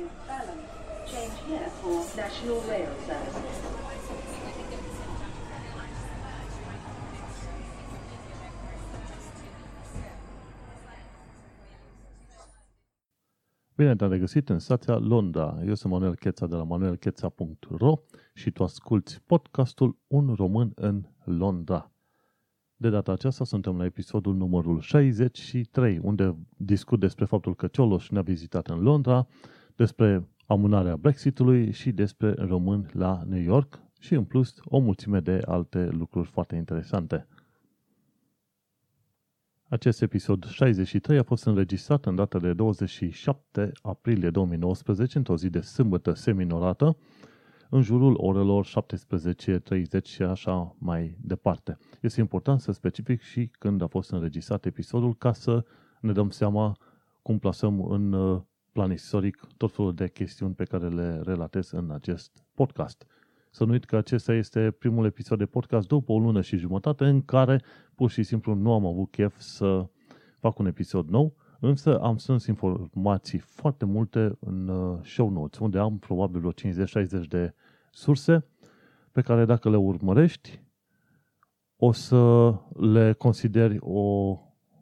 to Balham. Change here for National Rail Service. Bine te-am regăsit în stația Londra. Eu sunt Manuel Cheța de la manuelcheța.ro și tu asculti podcastul Un român în Londra. De data aceasta suntem la episodul numărul 63, unde discut despre faptul că Cioloș ne-a vizitat în Londra, despre amânarea Brexitului și despre români la New York și în plus o mulțime de alte lucruri foarte interesante. Acest episod 63 a fost înregistrat în data de 27 aprilie 2019, într-o zi de sâmbătă seminorată, în jurul orelor 17.30 și așa mai departe. Este important să specific și când a fost înregistrat episodul ca să ne dăm seama cum plasăm în uh, plan istoric tot felul de chestiuni pe care le relatez în acest podcast. Să nu uit că acesta este primul episod de podcast după o lună și jumătate în care pur și simplu nu am avut chef să fac un episod nou, însă am strâns informații foarte multe în uh, show notes, unde am probabil vreo 50-60 de surse pe care dacă le urmărești, o să le consideri o,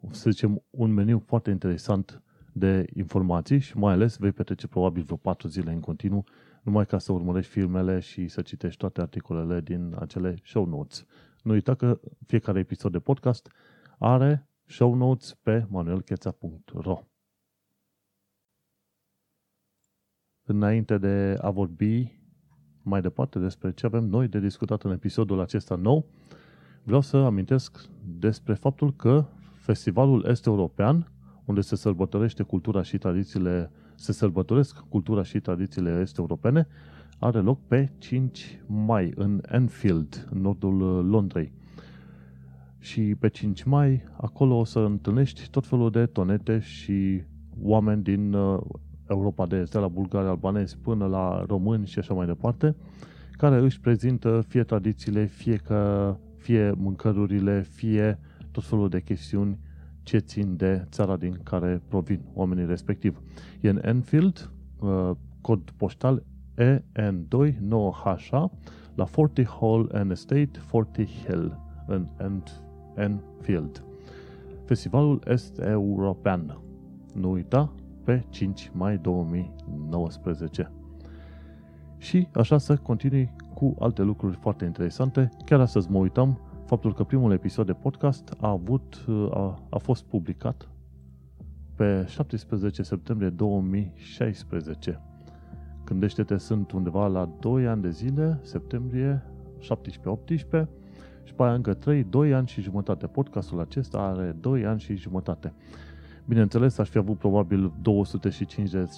să zicem, un meniu foarte interesant de informații și mai ales vei petrece probabil vreo 4 zile în continuu numai ca să urmărești filmele și să citești toate articolele din acele show notes. Nu uita că fiecare episod de podcast are show notes pe manuelcheța.ro Înainte de a vorbi mai departe despre ce avem noi de discutat în episodul acesta nou, vreau să amintesc despre faptul că Festivalul Est European, unde se sărbătorește cultura și tradițiile, se sărbătoresc cultura și tradițiile est-europene, are loc pe 5 mai în Enfield, în nordul Londrei. Și pe 5 mai, acolo o să întâlnești tot felul de tonete și oameni din uh, Europa de Est, de la bulgari, albanezi până la români și așa mai departe, care își prezintă fie tradițiile, fie, că, fie mâncărurile, fie tot felul de chestiuni ce țin de țara din care provin oamenii respectiv. E în Enfield, uh, cod poștal EN2 9HA, la 40 Hall and Estate, 40 Hill, în Enfield. Festivalul Est European. Nu uita, pe 5 mai 2019. Și așa să continui cu alte lucruri foarte interesante. Chiar astăzi mă uitam faptul că primul episod de podcast a avut a, a fost publicat pe 17 septembrie 2016. Gândește-te, sunt undeva la 2 ani de zile, septembrie 17-18, și pe aia încă 3, 2 ani și jumătate. Podcastul acesta are 2 ani și jumătate. Bineînțeles, aș fi avut probabil 250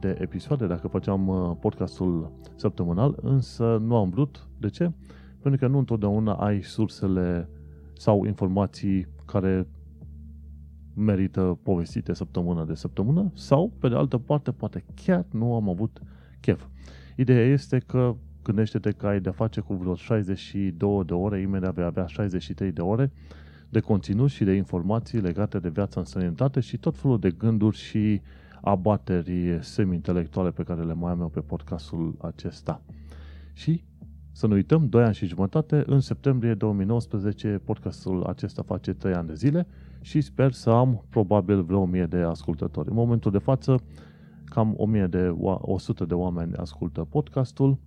de episoade dacă făceam uh, podcastul săptămânal, însă nu am vrut. De ce? Pentru că nu întotdeauna ai sursele sau informații care merită povestite săptămână de săptămână sau, pe de altă parte, poate chiar nu am avut chef. Ideea este că gândește-te că ai de-a face cu vreo 62 de ore, imediat vei avea 63 de ore de conținut și de informații legate de viața în străinătate și tot felul de gânduri și abateri semi-intelectuale pe care le mai am eu pe podcastul acesta. Și să nu uităm, 2 ani și jumătate, în septembrie 2019 podcastul acesta face 3 ani de zile și sper să am probabil vreo 1000 de ascultători. În momentul de față, cam 1000 de, 100 de oameni ascultă podcastul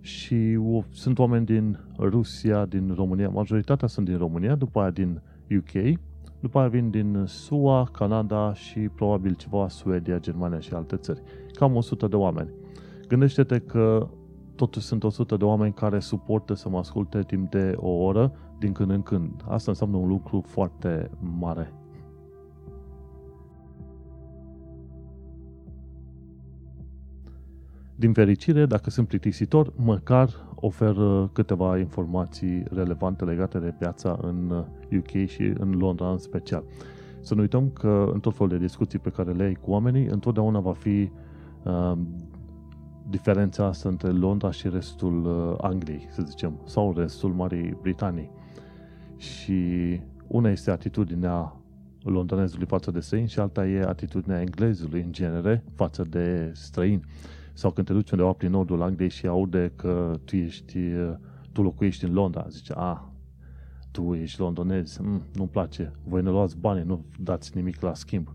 și sunt oameni din Rusia, din România, majoritatea sunt din România, după aia din UK, după aia vin din SUA, Canada și probabil ceva Suedia, Germania și alte țări. Cam 100 de oameni. Gândește-te că totuși sunt 100 de oameni care suportă să mă asculte timp de o oră din când în când. Asta înseamnă un lucru foarte mare. Din fericire, dacă sunt plictisitor, măcar ofer câteva informații relevante legate de piața în UK și în Londra în special. Să nu uităm că în tot felul de discuții pe care le ai cu oamenii, întotdeauna va fi uh, diferența asta între Londra și restul uh, Angliei, să zicem, sau restul Marii Britanii. Și una este atitudinea londonezului față de străini și alta e atitudinea englezului în genere față de străini. Sau când te duci undeva prin nordul Angliei și aude că tu ești, tu locuiești în Londra, zice, a, tu ești londonez, mm, nu-mi place, voi ne luați bani, nu dați nimic la schimb.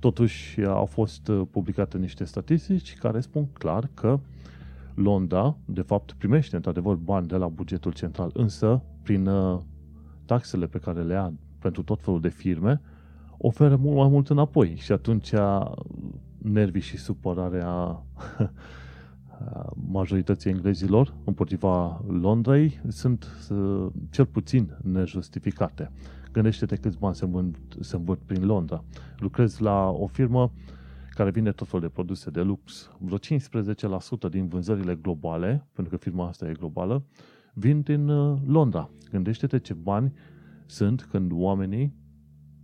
Totuși au fost publicate niște statistici care spun clar că Londra, de fapt, primește într-adevăr bani de la bugetul central, însă prin taxele pe care le ia pentru tot felul de firme, oferă mult mai mult înapoi și atunci nervii și supărarea majorității englezilor împotriva Londrei sunt cel puțin nejustificate. Gândește-te câți bani se învârt, se învârt prin Londra. Lucrezi la o firmă care vinde tot felul de produse de lux. Vreo 15% din vânzările globale, pentru că firma asta e globală, vin din uh, Londra. Gândește-te ce bani sunt când oamenii,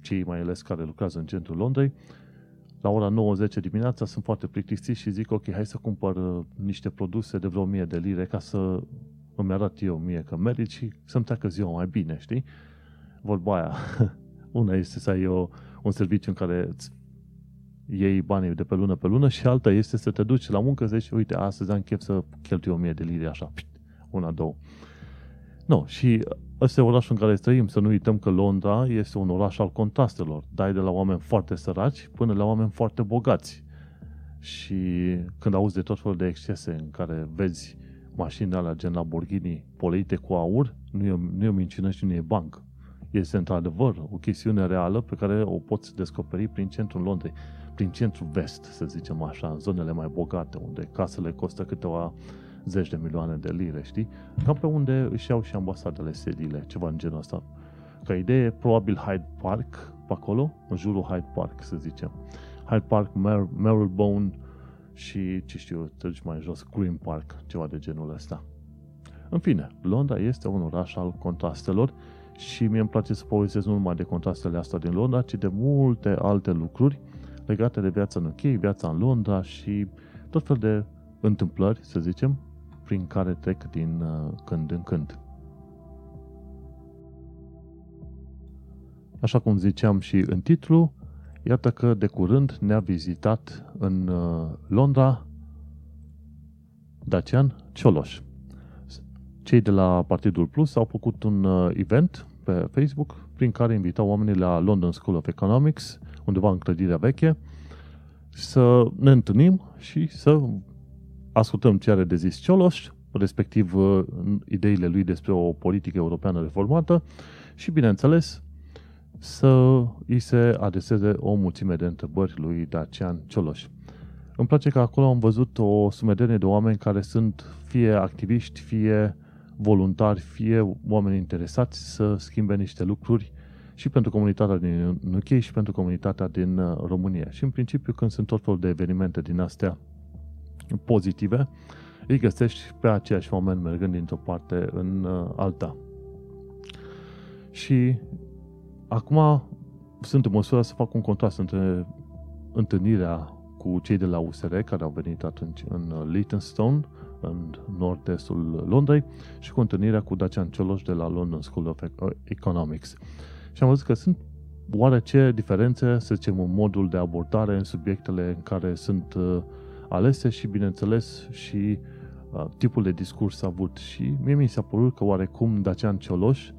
cei mai ales care lucrează în centrul Londrei, la ora 9-10 dimineața sunt foarte plictisiți și zic, ok, hai să cumpăr uh, niște produse de vreo 1000 de lire ca să îmi arăt eu mie că merit și să-mi treacă ziua mai bine, știi? Vorba aia. Una este să ai o, un serviciu în care îți iei banii de pe lună pe lună și alta este să te duci la muncă să zici, uite, astăzi am chef să cheltui 1000 de lire așa, una, două. Nu, și ăsta e orașul în care trăim. Să nu uităm că Londra este un oraș al contrastelor. Dai de la oameni foarte săraci până la oameni foarte bogați. Și când auzi de tot felul de excese în care vezi mașini alea gen Lamborghini polite cu aur, nu e, nu e o minciună și nu e banc. Este într-adevăr o chestiune reală pe care o poți descoperi prin centrul Londrei, prin centrul vest, să zicem așa, în zonele mai bogate, unde casele costă câteva zeci de milioane de lire, știi? Cam pe unde își iau și ambasadele sediile, ceva în genul ăsta. Ca idee, probabil Hyde Park, pe acolo, în jurul Hyde Park, să zicem. Hyde Park, Mar- Marylebone și, ce știu, te duci mai jos, Green Park, ceva de genul ăsta. În fine, Londra este un oraș al contrastelor și mie îmi place să povestesc nu numai de contrastele astea din Londra, ci de multe alte lucruri legate de viața în UK, viața în Londra și tot fel de întâmplări, să zicem, prin care trec din uh, când în când. Așa cum ziceam și în titlu, iată că de curând ne-a vizitat în uh, Londra Dacian Cioloș. Cei de la Partidul Plus au făcut un uh, event pe Facebook prin care invitau oamenii la London School of Economics, undeva în clădirea veche, să ne întâlnim și să ascultăm ce are de zis Cioloș, respectiv uh, ideile lui despre o politică europeană reformată și, bineînțeles, să îi se adreseze o mulțime de întrebări lui Dacian Cioloș. Îmi place că acolo am văzut o sumedenie de oameni care sunt fie activiști, fie voluntari, fie oameni interesați să schimbe niște lucruri și pentru comunitatea din UK și pentru comunitatea din uh, România. Și în principiu când sunt tot felul de evenimente din astea pozitive, îi găsești pe aceeași moment mergând dintr-o parte în uh, alta. Și acum sunt în măsură să fac un contrast între întâlnirea cu cei de la USR care au venit atunci în uh, Leytonstone, în nord-estul Londrei, și cu întâlnirea cu Dacian Cioloș de la London School of Economics. Și am văzut că sunt oarece diferențe, să zicem, în modul de abordare în subiectele în care sunt uh, alese și, bineînțeles, și uh, tipul de discurs avut. Și mie mi s-a părut că oarecum Dacian Cioloș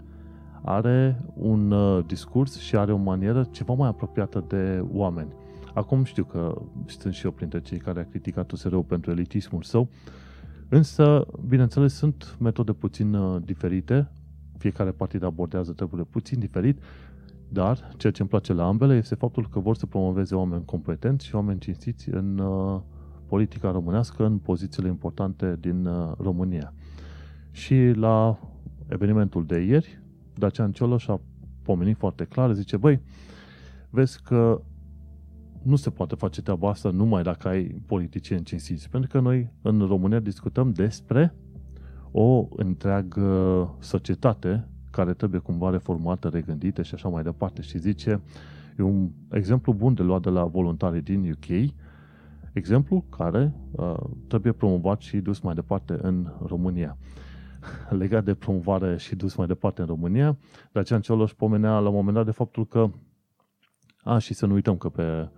are un uh, discurs și are o manieră ceva mai apropiată de oameni. Acum știu că sunt și eu printre cei care a criticat USR-ul pentru elitismul său, însă, bineînțeles, sunt metode puțin uh, diferite, fiecare partid abordează treburile puțin diferit, dar ceea ce îmi place la ambele este faptul că vor să promoveze oameni competenți și oameni cinstiți în uh, politica românească în pozițiile importante din uh, România. Și la evenimentul de ieri, Dacian Cioloș a pomenit foarte clar, zice, băi, vezi că nu se poate face treaba asta numai dacă ai politicieni cinstiți, pentru că noi în România discutăm despre o întreagă societate care trebuie cumva reformată, regândită și așa mai departe. Și zice, e un exemplu bun de luat de la voluntarii din UK, Exemplu care uh, trebuie promovat și dus mai departe în România. Legat de promovare și dus mai departe în România, Dacian Cioloș pomenea la un moment dat de faptul că A, și să nu uităm că pe,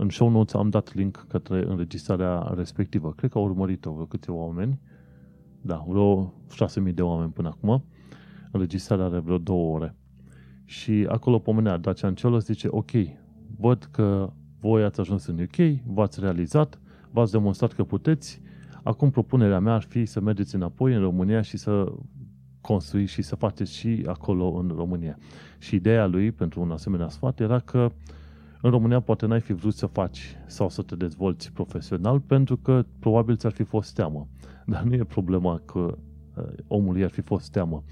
în show notes am dat link către înregistrarea respectivă. Cred că au urmărit-o vreo câțiva oameni. Da, vreo 6.000 de oameni până acum. Înregistrarea are vreo două ore. Și acolo pomenea Dacian Ciolos, zice, ok, văd că voi ați ajuns în UK, v-ați realizat, v-ați demonstrat că puteți, acum propunerea mea ar fi să mergeți înapoi în România și să construiți și să faceți și acolo în România. Și ideea lui pentru un asemenea sfat era că în România poate n-ai fi vrut să faci sau să te dezvolți profesional pentru că probabil ți-ar fi fost teamă. Dar nu e problema că uh, omul i-ar fi fost teamă.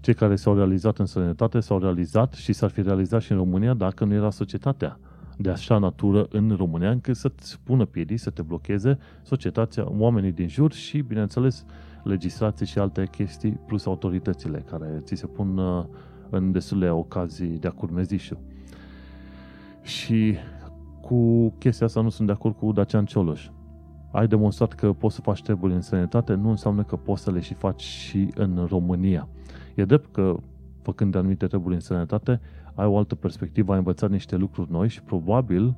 Cei care s-au realizat în sănătate s-au realizat și s-ar fi realizat și în România dacă nu era societatea de așa natură în România încât să-ți pună piedii, să te blocheze societatea, oamenii din jur și, bineînțeles, legislații și alte chestii, plus autoritățile care ți se pun uh, în destule ocazii de a curmezișul. Și cu chestia asta nu sunt de acord cu Dacian Cioloș. Ai demonstrat că poți să faci treburi în sănătate, nu înseamnă că poți să le și faci și în România. E drept că, făcând anumite treburi în sănătate, ai o altă perspectivă, ai învățat niște lucruri noi și probabil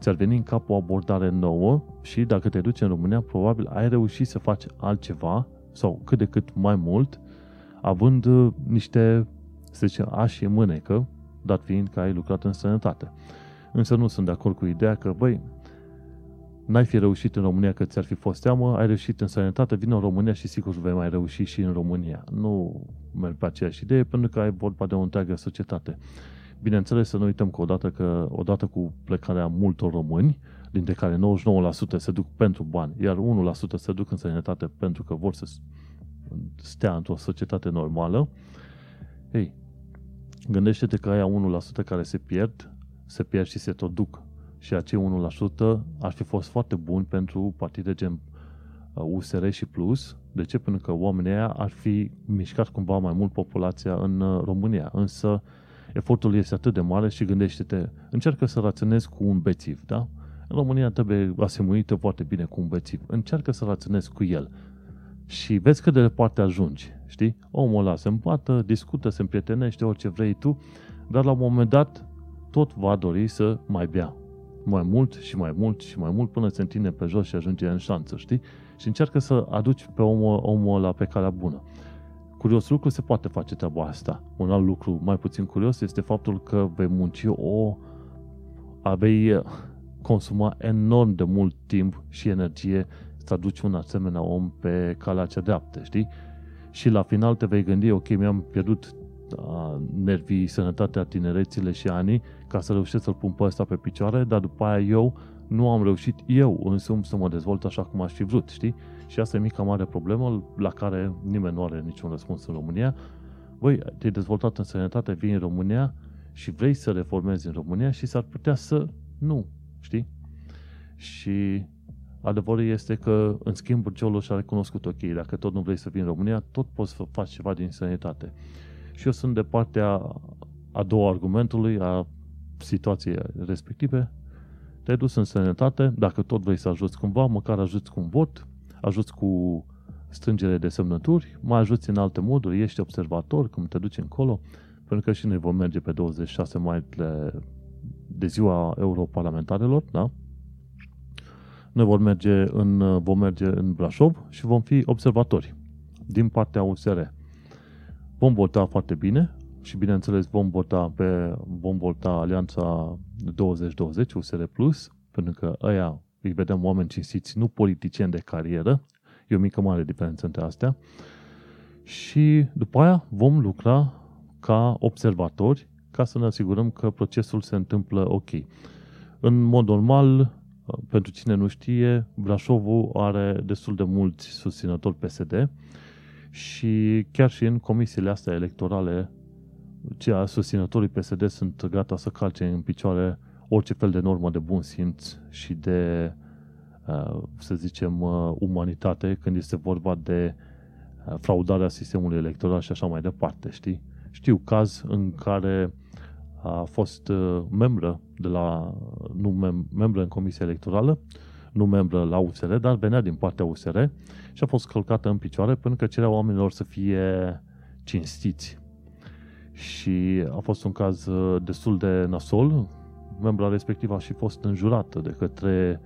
ți-ar veni în cap o abordare nouă și dacă te duci în România, probabil ai reușit să faci altceva sau cât de cât mai mult, având uh, niște, să zicem, ași în mânecă, dat fiind că ai lucrat în sănătate. Însă nu sunt de acord cu ideea că, băi, n-ai fi reușit în România că ți-ar fi fost teamă, ai reușit în sănătate, vin în România și sigur vei mai reuși și în România. Nu merg pe aceeași idee, pentru că ai vorba de o întreagă societate. Bineînțeles, să nu uităm că odată, că odată cu plecarea multor români, dintre care 99% se duc pentru bani, iar 1% se duc în sănătate pentru că vor să stea într-o societate normală, ei, gândește-te că aia 1% care se pierd, se pierd și se tot duc. Și acei 1% ar fi fost foarte bun pentru partide gen USR uh, și Plus. De ce? Pentru că oamenii aia ar fi mișcat cumva mai mult populația în uh, România. Însă efortul este atât de mare și gândește-te, încearcă să raționezi cu un bețiv, da? În România trebuie asemuită foarte bine cu un bețiv. Încearcă să raționezi cu el. Și vezi cât de departe ajungi, știi? Omul ăla se împată, discută, se împrietenește, orice vrei tu, dar la un moment dat tot va dori să mai bea. Mai mult și mai mult și mai mult până se întinde pe jos și ajunge în șanță, știi? Și încearcă să aduci pe omul, omul ăla pe calea bună. Curios lucru se poate face treaba asta. Un alt lucru mai puțin curios este faptul că vei munci o... vei consuma enorm de mult timp și energie să aduci un asemenea om pe calea cea dreaptă, știi? Și la final te vei gândi, ok, mi-am pierdut a, nervii, sănătatea, tinerețile și anii ca să reușesc să-l pun pe ăsta pe picioare, dar după aia eu nu am reușit eu însumi să mă dezvolt așa cum aș fi vrut, știi? Și asta e mica mare problemă la care nimeni nu are niciun răspuns în România. Voi te-ai dezvoltat în sănătate, vii în România și vrei să reformezi în România și s-ar putea să nu, știi? Și adevărul este că, în schimb, Ciolo și-a recunoscut, ok, dacă tot nu vrei să vii în România, tot poți să faci ceva din sănătate. Și eu sunt de partea a doua argumentului, a situației respective. Te-ai dus în sănătate, dacă tot vrei să ajuți cumva, măcar ajuți cu un vot, ajuți cu strângere de semnături, mai ajuți în alte moduri, ești observator, cum te duci încolo, pentru că și noi vom merge pe 26 mai de ziua europarlamentarilor, da? Noi vom merge în, vom merge în Brașov și vom fi observatori din partea USR. Vom vota foarte bine și bineînțeles vom vota pe vom vota Alianța 2020 USR Plus, pentru că ăia îi vedem oameni cinstiți, nu politicieni de carieră. E o mică mare diferență între astea. Și după aia vom lucra ca observatori ca să ne asigurăm că procesul se întâmplă ok. În mod normal, pentru cine nu știe, Brașovul are destul de mulți susținători PSD și chiar și în comisiile astea electorale, cei susținătorii PSD sunt gata să calce în picioare orice fel de normă de bun simț și de, uh, să zicem, uh, umanitate când este vorba de uh, fraudarea sistemului electoral și așa mai departe, știi? Știu caz în care a fost membră de la, nu mem, membră în Comisia Electorală, nu membră la USR, dar venea din partea USR și a fost călcată în picioare pentru că cerea oamenilor să fie cinstiți. Și a fost un caz destul de nasol, membra respectivă a și fost înjurată de către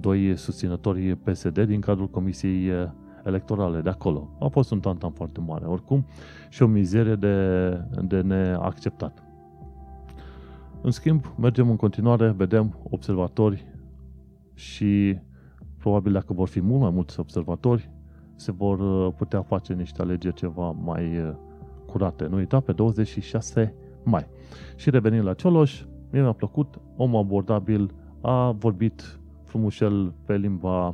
doi susținători PSD din cadrul Comisiei Electorale de acolo. A fost un tantam foarte mare, oricum, și o mizerie de, de neacceptat. În schimb, mergem în continuare, vedem observatori și probabil dacă vor fi mult mai mulți observatori, se vor uh, putea face niște alegeri ceva mai uh, curate. Nu uita, pe 26 mai. Și revenind la Cioloș, mie mi-a plăcut, om abordabil, a vorbit frumușel pe limba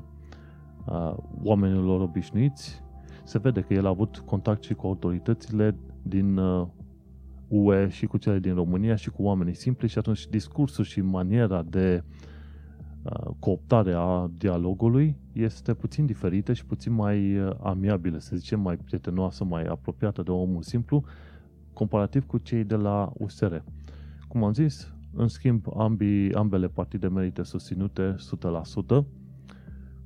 uh, oamenilor obișnuiți. Se vede că el a avut contact și cu autoritățile din uh, UE și cu cele din România și cu oamenii simpli și atunci discursul și maniera de uh, cooptare a dialogului este puțin diferită și puțin mai uh, amiabilă, să zicem, mai prietenoasă, mai apropiată de omul simplu, comparativ cu cei de la USR. Cum am zis, în schimb, ambii, ambele partide merită susținute 100%,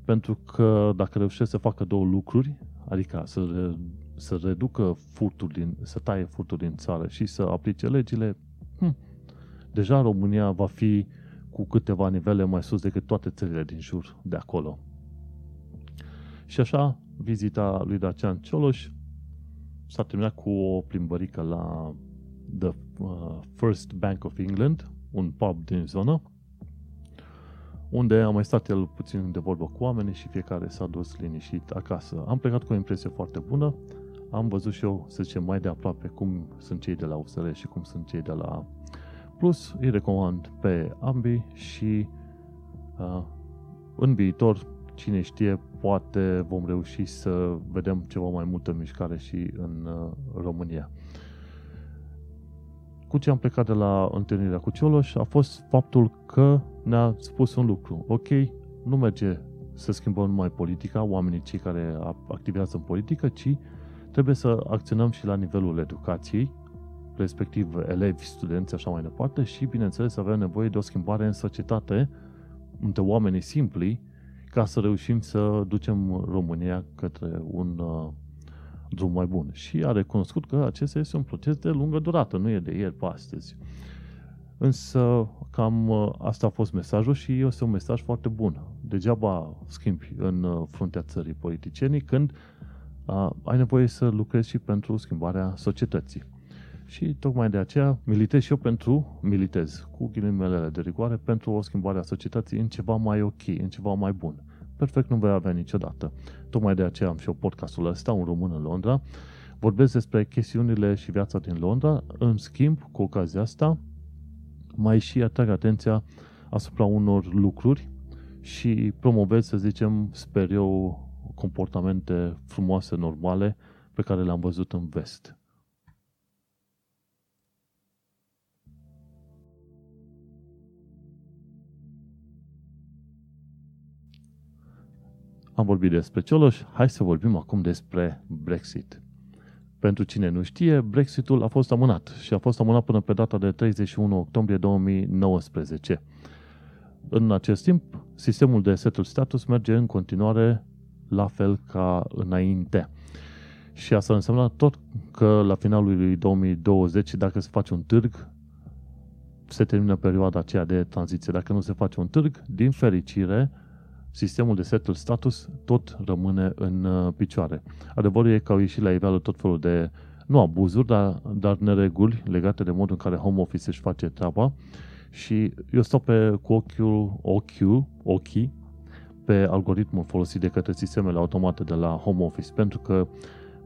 pentru că dacă reușesc să facă două lucruri, adică să să reducă furtul din, să taie furtul din țară și să aplice legile, hm, deja România va fi cu câteva nivele mai sus decât toate țările din jur de acolo. Și așa, vizita lui Dacian Cioloș s-a terminat cu o plimbărică la The uh, First Bank of England, un pub din zonă, unde am mai stat el puțin de vorbă cu oamenii și fiecare s-a dus liniștit acasă. Am plecat cu o impresie foarte bună, am văzut și eu, să zicem, mai de aproape cum sunt cei de la USR și cum sunt cei de la Plus. Îi recomand pe ambii și uh, în viitor, cine știe, poate vom reuși să vedem ceva mai multă mișcare și în uh, România. Cu ce am plecat de la întâlnirea cu Cioloș a fost faptul că ne-a spus un lucru. Ok, nu merge să schimbăm numai politica, oamenii cei care activează în politică, ci trebuie să acționăm și la nivelul educației, respectiv elevi, studenți, așa mai departe, și, bineînțeles, avem nevoie de o schimbare în societate între oamenii simpli ca să reușim să ducem România către un uh, drum mai bun. Și a recunoscut că acesta este un proces de lungă durată, nu e de ieri pe astăzi. Însă cam uh, asta a fost mesajul și este un mesaj foarte bun. Degeaba schimbi în uh, fruntea țării politicienii când ai nevoie să lucrezi și pentru schimbarea societății. Și tocmai de aceea militez și eu pentru, militez cu ghilimele de rigoare, pentru o schimbare a societății în ceva mai ok, în ceva mai bun. Perfect nu vei avea niciodată. Tocmai de aceea am și eu podcastul ăsta, un român în Londra. Vorbesc despre chestiunile și viața din Londra. În schimb, cu ocazia asta, mai și atrag atenția asupra unor lucruri și promovez, să zicem, sper eu, comportamente frumoase, normale, pe care le-am văzut în vest. Am vorbit despre Cioloș, hai să vorbim acum despre Brexit. Pentru cine nu știe, Brexitul a fost amânat și a fost amânat până pe data de 31 octombrie 2019. În acest timp, sistemul de setul status merge în continuare la fel ca înainte. Și asta înseamnă tot că la finalul lui 2020, dacă se face un târg, se termină perioada aceea de tranziție. Dacă nu se face un târg, din fericire, sistemul de setul status tot rămâne în uh, picioare. Adevărul e că au ieșit la iveală tot felul de, nu abuzuri, dar, dar nereguli legate de modul în care home office își face treaba și eu stau pe, cu ochiul, ochiul, ochii pe algoritmul folosit de către sistemele automate de la home office, pentru că,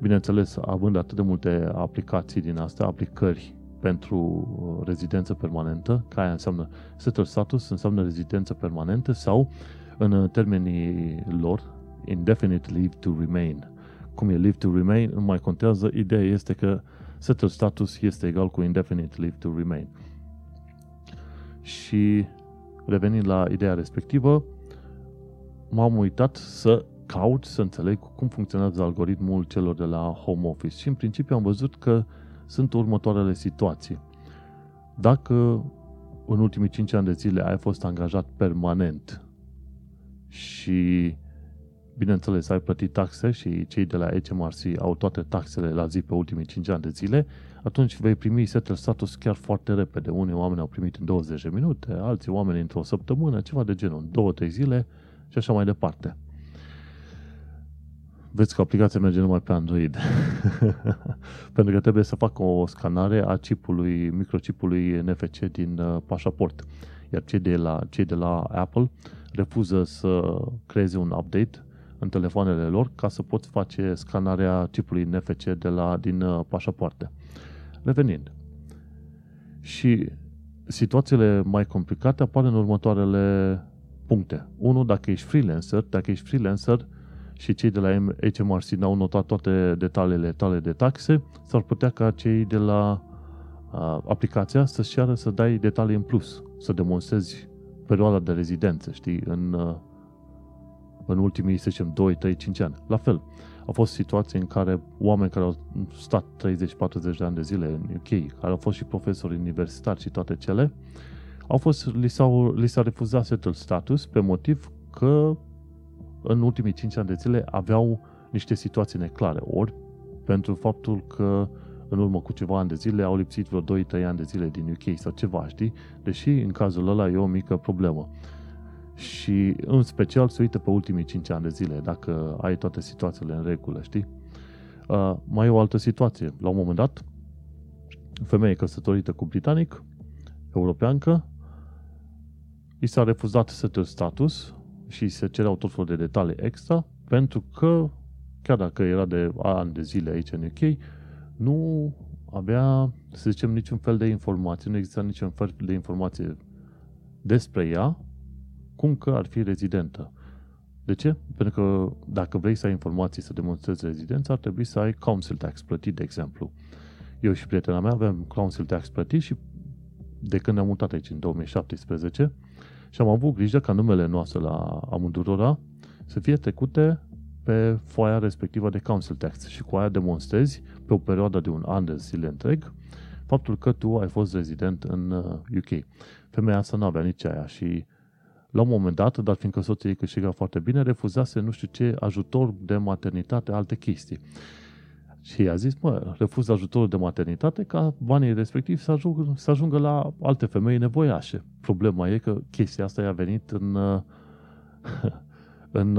bineînțeles, având atât de multe aplicații din astea, aplicări pentru uh, rezidență permanentă, care înseamnă settled status, înseamnă rezidență permanentă sau, în termenii lor, indefinite leave to remain. Cum e leave to remain, nu mai contează, ideea este că settled status este egal cu indefinite leave to remain. Și revenind la ideea respectivă, m-am uitat să caut, să înțeleg cum funcționează algoritmul celor de la home office și în principiu am văzut că sunt următoarele situații. Dacă în ultimii 5 ani de zile ai fost angajat permanent și bineînțeles, ai plătit taxe și cei de la HMRC au toate taxele la zi pe ultimii 5 ani de zile, atunci vei primi setul status chiar foarte repede. Unii oameni au primit în 20 de minute, alții oameni într-o săptămână, ceva de genul, 2-3 zile și așa mai departe. Vezi că aplicația merge numai pe Android. Pentru că trebuie să fac o scanare a chipului, microchipului NFC din uh, pașaport. Iar cei de la, cei de la Apple refuză să creeze un update în telefoanele lor ca să poți face scanarea chipului NFC de la, din uh, pașapoarte. Revenind. Și situațiile mai complicate apar în următoarele puncte. 1. Dacă ești freelancer, dacă ești freelancer și cei de la HMRC n-au notat toate detaliile tale de taxe, s-ar putea ca cei de la uh, aplicația să-și ceară să dai detalii în plus, să demonstrezi perioada de rezidență, știi, în, uh, în ultimii, să zicem, 2, 3, 5 ani. La fel, au fost situații în care oameni care au stat 30-40 de ani de zile în UK, care au fost și profesori universitari și toate cele, au fost, li, s-au, li s-a refuzat setul status pe motiv că în ultimii 5 ani de zile aveau niște situații neclare, ori pentru faptul că în urmă cu ceva ani de zile au lipsit vreo 2-3 ani de zile din UK sau ceva, știi? Deși în cazul ăla e o mică problemă. Și în special se uită pe ultimii 5 ani de zile, dacă ai toate situațiile în regulă, știi? Uh, mai e o altă situație. La un moment dat, femeie căsătorită cu britanic, europeancă, i s-a refuzat setul status și se cereau tot felul de detalii extra, pentru că, chiar dacă era de ani de zile aici în UK, nu avea, să zicem, niciun fel de informație, nu exista niciun fel de informație despre ea, cum că ar fi rezidentă. De ce? Pentru că dacă vrei să ai informații să demonstrezi rezidența, ar trebui să ai council tax plătit, de exemplu. Eu și prietena mea avem council tax plătit și de când ne-am mutat aici în 2017 și am avut grijă ca numele noastre la amândurora să fie trecute pe foaia respectivă de council tax și cu aia demonstrezi pe o perioadă de un an de zile întreg faptul că tu ai fost rezident în UK. Uh, Femeia asta nu avea nici aia și la un moment dat, dar fiindcă soția ei câștiga foarte bine, refuzase nu știu ce ajutor de maternitate, alte chestii. Și i-a zis, mă, refuz ajutorul de maternitate ca banii respectivi să ajungă, să ajungă la alte femei nevoiașe. Problema e că chestia asta i-a venit în, în,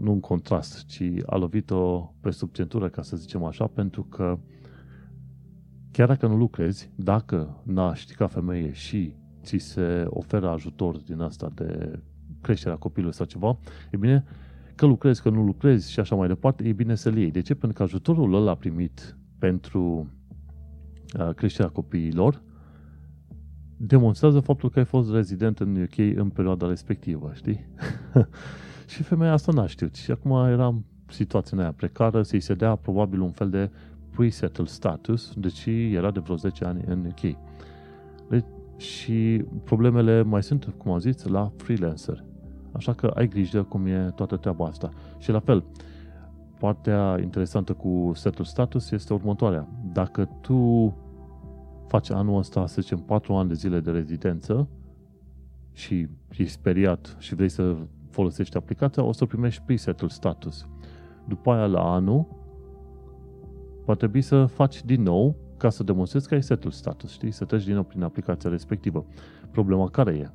nu în contrast, ci a lovit-o pe sub centură, ca să zicem așa, pentru că chiar dacă nu lucrezi, dacă naști ca femeie și ți se oferă ajutor din asta de creșterea copilului sau ceva, e bine, că lucrezi, că nu lucrezi și așa mai departe, e bine să-l iei. De ce? Pentru că ajutorul ăla primit pentru uh, creșterea copiilor demonstrează faptul că ai fost rezident în UK în perioada respectivă, știi? și femeia asta n-a știut. Și acum era situația aia precară, să-i se dea probabil un fel de pre-settled status, deci era de vreo 10 ani în UK. Deci, și problemele mai sunt, cum am zis, la freelancer. Așa că ai grijă cum e toată treaba asta. Și la fel, partea interesantă cu setul status este următoarea. Dacă tu faci anul ăsta, să zicem, 4 ani de zile de rezidență și ești speriat și vrei să folosești aplicația, o să primești presetul status. După aia, la anul, va trebui să faci din nou ca să demonstrezi că ai setul status, știi? Să treci din nou prin aplicația respectivă. Problema care e?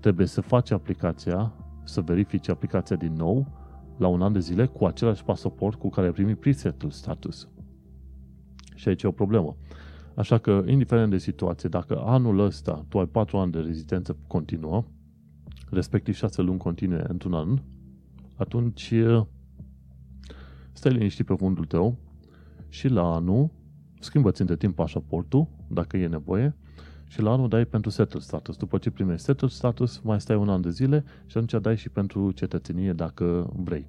Trebuie să faci aplicația să verifici aplicația din nou la un an de zile cu același pasaport cu care ai primit presetul status. Și aici e o problemă. Așa că, indiferent de situație, dacă anul ăsta tu ai 4 ani de rezidență continuă, respectiv 6 luni continue într-un an, atunci stai liniștit pe fundul tău și la anul schimbă-ți între timp pașaportul, dacă e nevoie, și la anul dai pentru settled status. După ce primești settled status, mai stai un an de zile și atunci dai și pentru cetățenie dacă vrei.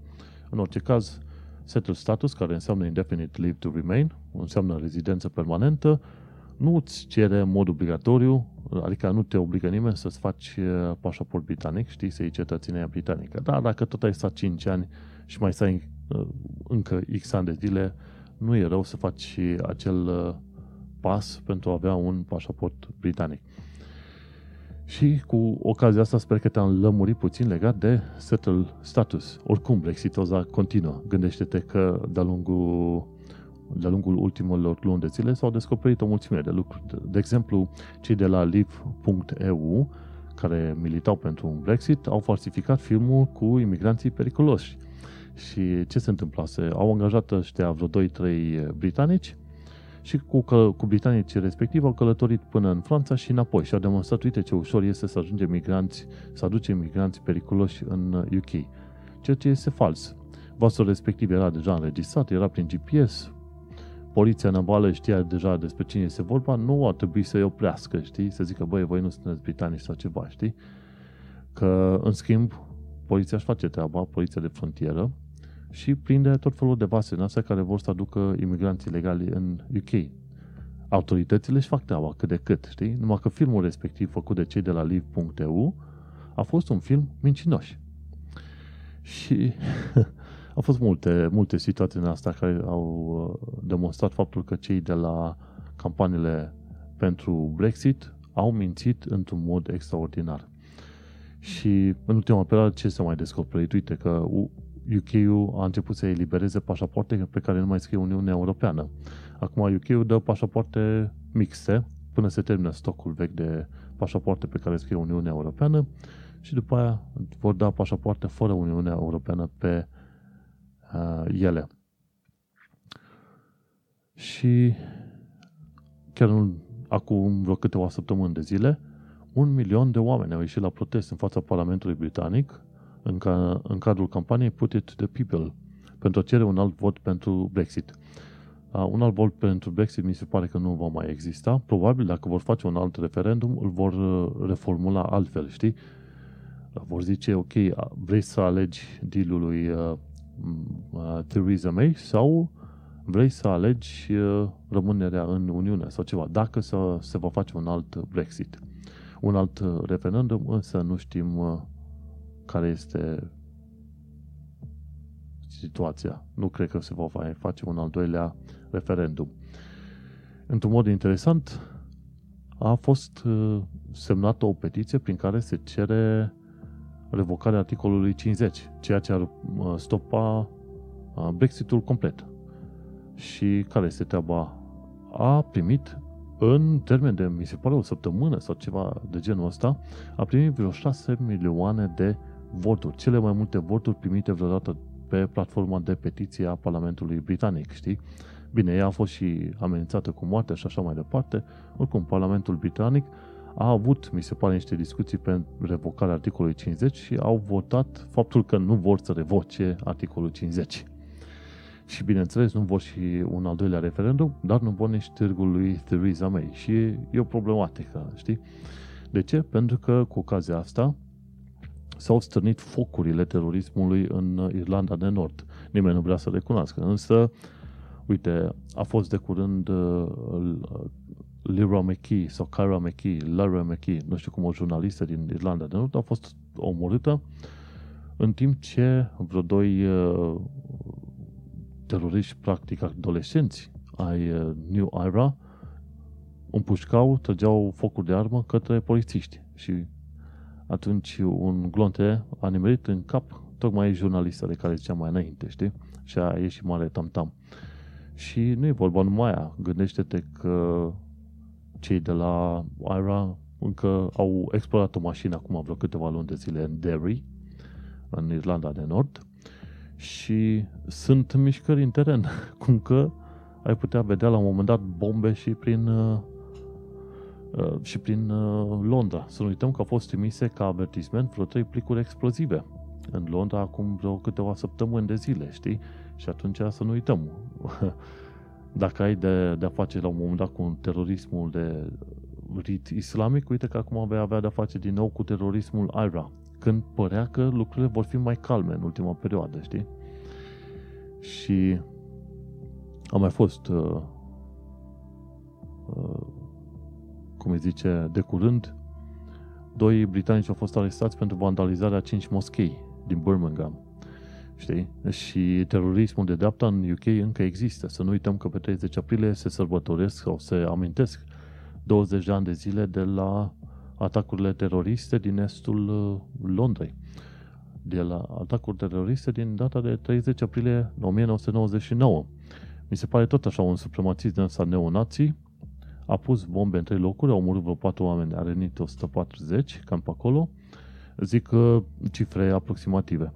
În orice caz, settled status, care înseamnă indefinite leave to remain, înseamnă rezidență permanentă, nu îți cere în mod obligatoriu, adică nu te obligă nimeni să-ți faci uh, pașaport britanic, știi, să iei cetățenia britanică. Dar dacă tot ai stat 5 ani și mai stai uh, încă X ani de zile, nu e rău să faci acel uh, pas pentru a avea un pașaport britanic. Și cu ocazia asta sper că te-am lămurit puțin legat de settle status. Oricum, Brexitoza continuă. Gândește-te că de-a lungul, de lungul ultimelor luni de zile s-au descoperit o mulțime de lucruri. De, de exemplu, cei de la live.eu care militau pentru un Brexit au falsificat filmul cu imigranții periculoși. Și ce se întâmplase? Au angajat ăștia vreo 2-3 britanici și cu, cu britanicii respectiv au călătorit până în Franța și înapoi și au demonstrat, uite ce ușor este să ajunge migranți, să aduce migranți periculoși în UK. Ceea ce este fals. Vasul respectiv era deja înregistrat, era prin GPS, poliția navală știa deja despre cine este vorba, nu ar trebui să-i oprească, știi? Să zică, băi, voi nu sunteți britanici sau ceva, știi? Că, în schimb, poliția își face treaba, poliția de frontieră, și prinde tot felul de vase în astea care vor să aducă imigranți ilegali în UK. Autoritățile își fac treaba cât de cât, știi? Numai că filmul respectiv făcut de cei de la live.eu a fost un film mincinoș. Și au fost multe, multe situații în asta care au uh, demonstrat faptul că cei de la campaniile pentru Brexit au mințit într-un mod extraordinar. Și în ultima perioadă ce s-a mai descoperit? Uite că UK-ul a început să elibereze pașapoarte pe care nu mai scrie Uniunea Europeană. Acum UK-ul dă pașapoarte mixte până se termină stocul vechi de pașapoarte pe care scrie Uniunea Europeană și după aia vor da pașapoarte fără Uniunea Europeană pe uh, ele. Și chiar în, acum vreo câteva săptămâni de zile, un milion de oameni au ieșit la protest în fața Parlamentului Britanic în, ca, în cadrul campaniei Put It the People pentru a cere un alt vot pentru Brexit. Uh, un alt vot pentru Brexit mi se pare că nu va mai exista. Probabil dacă vor face un alt referendum, îl vor uh, reformula altfel, știi? Uh, vor zice, ok, vrei să alegi dealul lui uh, uh, Theresa May sau vrei să alegi uh, rămânerea în Uniune sau ceva, dacă să, se va face un alt Brexit. Un alt referendum, însă nu știm uh, care este situația. Nu cred că se va face un al doilea referendum. Într-un mod interesant, a fost uh, semnată o petiție prin care se cere revocarea articolului 50, ceea ce ar uh, stopa uh, Brexitul complet. Și care este treaba? A primit în termen de, mi se pare, o săptămână sau ceva de genul ăsta, a primit vreo 6 milioane de voturi, cele mai multe voturi primite vreodată pe platforma de petiție a Parlamentului Britanic, știi? Bine, ea a fost și amenințată cu moarte și așa mai departe. Oricum, Parlamentul Britanic a avut, mi se pare, niște discuții pe revocarea articolului 50 și au votat faptul că nu vor să revoce articolul 50. Și bineînțeles, nu vor și un al doilea referendum, dar nu vor nici târgul lui Theresa May. Și e o problematică, știi? De ce? Pentru că cu ocazia asta, s-au stârnit focurile terorismului în Irlanda de Nord. Nimeni nu vrea să recunoască. Însă, uite, a fost de curând uh, Lyra McKee sau Kyra McKee, Lyra McKee, nu știu cum, o jurnalistă din Irlanda de Nord, a fost omorâtă în timp ce vreo doi uh, teroriști, practic adolescenți ai uh, New Era, împușcau, trăgeau focuri de armă către polițiști și atunci un glonte a nimerit în cap tocmai jurnalista de care ziceam mai înainte, știi? Și a ieșit mare tam-tam. Și nu e vorba numai aia. Gândește-te că cei de la IRA încă au explorat o mașină acum vreo câteva luni de zile în Derry, în Irlanda de Nord, și sunt mișcări în teren, cum că ai putea vedea la un moment dat bombe și prin uh, Uh, și prin uh, Londra. Să nu uităm că au fost trimise ca avertisment vreo trei plicuri explozive în Londra acum vreo câteva săptămâni de zile, știi? Și atunci să nu uităm. Dacă ai de, de a face la un moment dat cu terorismul de rit islamic, uite că acum vei avea de a face din nou cu terorismul IRA, când părea că lucrurile vor fi mai calme în ultima perioadă, știi? Și a mai fost uh, uh, cum îi zice, de curând, doi britanici au fost arestați pentru vandalizarea cinci moschei din Birmingham. Știi? Și terorismul de dreapta în UK încă există. Să nu uităm că pe 30 aprilie se sărbătoresc sau se amintesc 20 de ani de zile de la atacurile teroriste din estul uh, Londrei. De la atacuri teroriste din data de 30 aprilie 1999. Mi se pare tot așa un suprematist din ăsta neonații. A pus bombe în trei locuri, au murit vreo 4 oameni, a rănit 140, cam pe acolo. Zic că cifre aproximative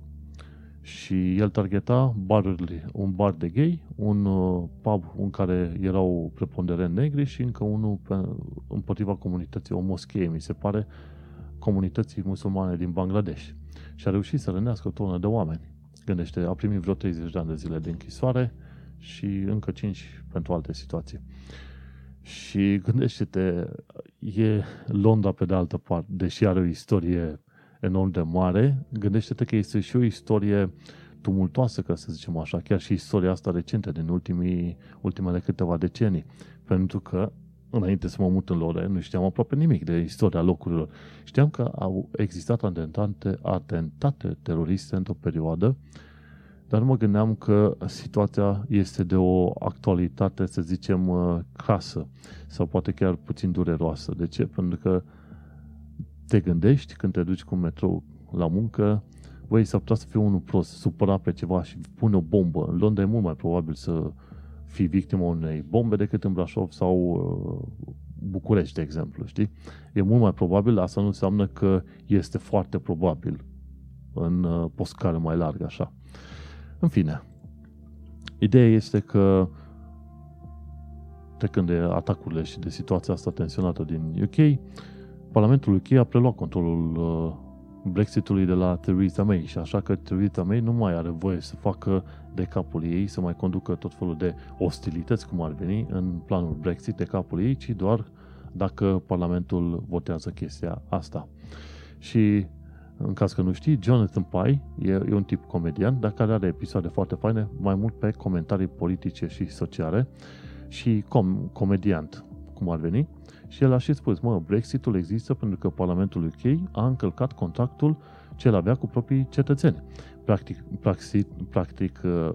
și el targeta barurile, un bar de gay, un uh, pub în care erau preponderent negri și încă unul pe, împotriva comunității, o moschee, mi se pare, comunității musulmane din Bangladesh. Și a reușit să rănească o tonă de oameni. Gândește, a primit vreo 30 de ani de zile de închisoare și încă 5 pentru alte situații. Și gândește-te, e Londra pe de altă parte, deși are o istorie enorm de mare, gândește-te că este și o istorie tumultoasă, ca să zicem așa, chiar și istoria asta recentă, din ultimii, ultimele câteva decenii. Pentru că, înainte să mă mut în Lore, nu știam aproape nimic de istoria locurilor. Știam că au existat atentate, atentate teroriste într-o perioadă, dar nu mă gândeam că situația este de o actualitate, să zicem, uh, crasă sau poate chiar puțin dureroasă. De ce? Pentru că te gândești când te duci cu metrou la muncă, voi s-ar putea să fie unul prost, supărat pe ceva și pune o bombă. În Londra e mult mai probabil să fii victima unei bombe decât în Brașov sau uh, București, de exemplu, știi? E mult mai probabil, asta nu înseamnă că este foarte probabil în uh, postcară mai largă, așa. În fine, ideea este că trecând de atacurile și de situația asta tensionată din UK, Parlamentul UK a preluat controlul uh, Brexitului de la Theresa May și așa că Theresa May nu mai are voie să facă de capul ei, să mai conducă tot felul de ostilități, cum ar veni, în planul Brexit de capul ei, ci doar dacă Parlamentul votează chestia asta. Și în caz că nu știi, Jonathan Pye e, e un tip comedian, dar care are episoade foarte faine, mai mult pe comentarii politice și sociale și com- comediant, cum ar veni. Și el a și spus, mă, Brexitul există pentru că Parlamentul UK a încălcat contractul ce el avea cu proprii cetățeni. Practic, practic, practic uh,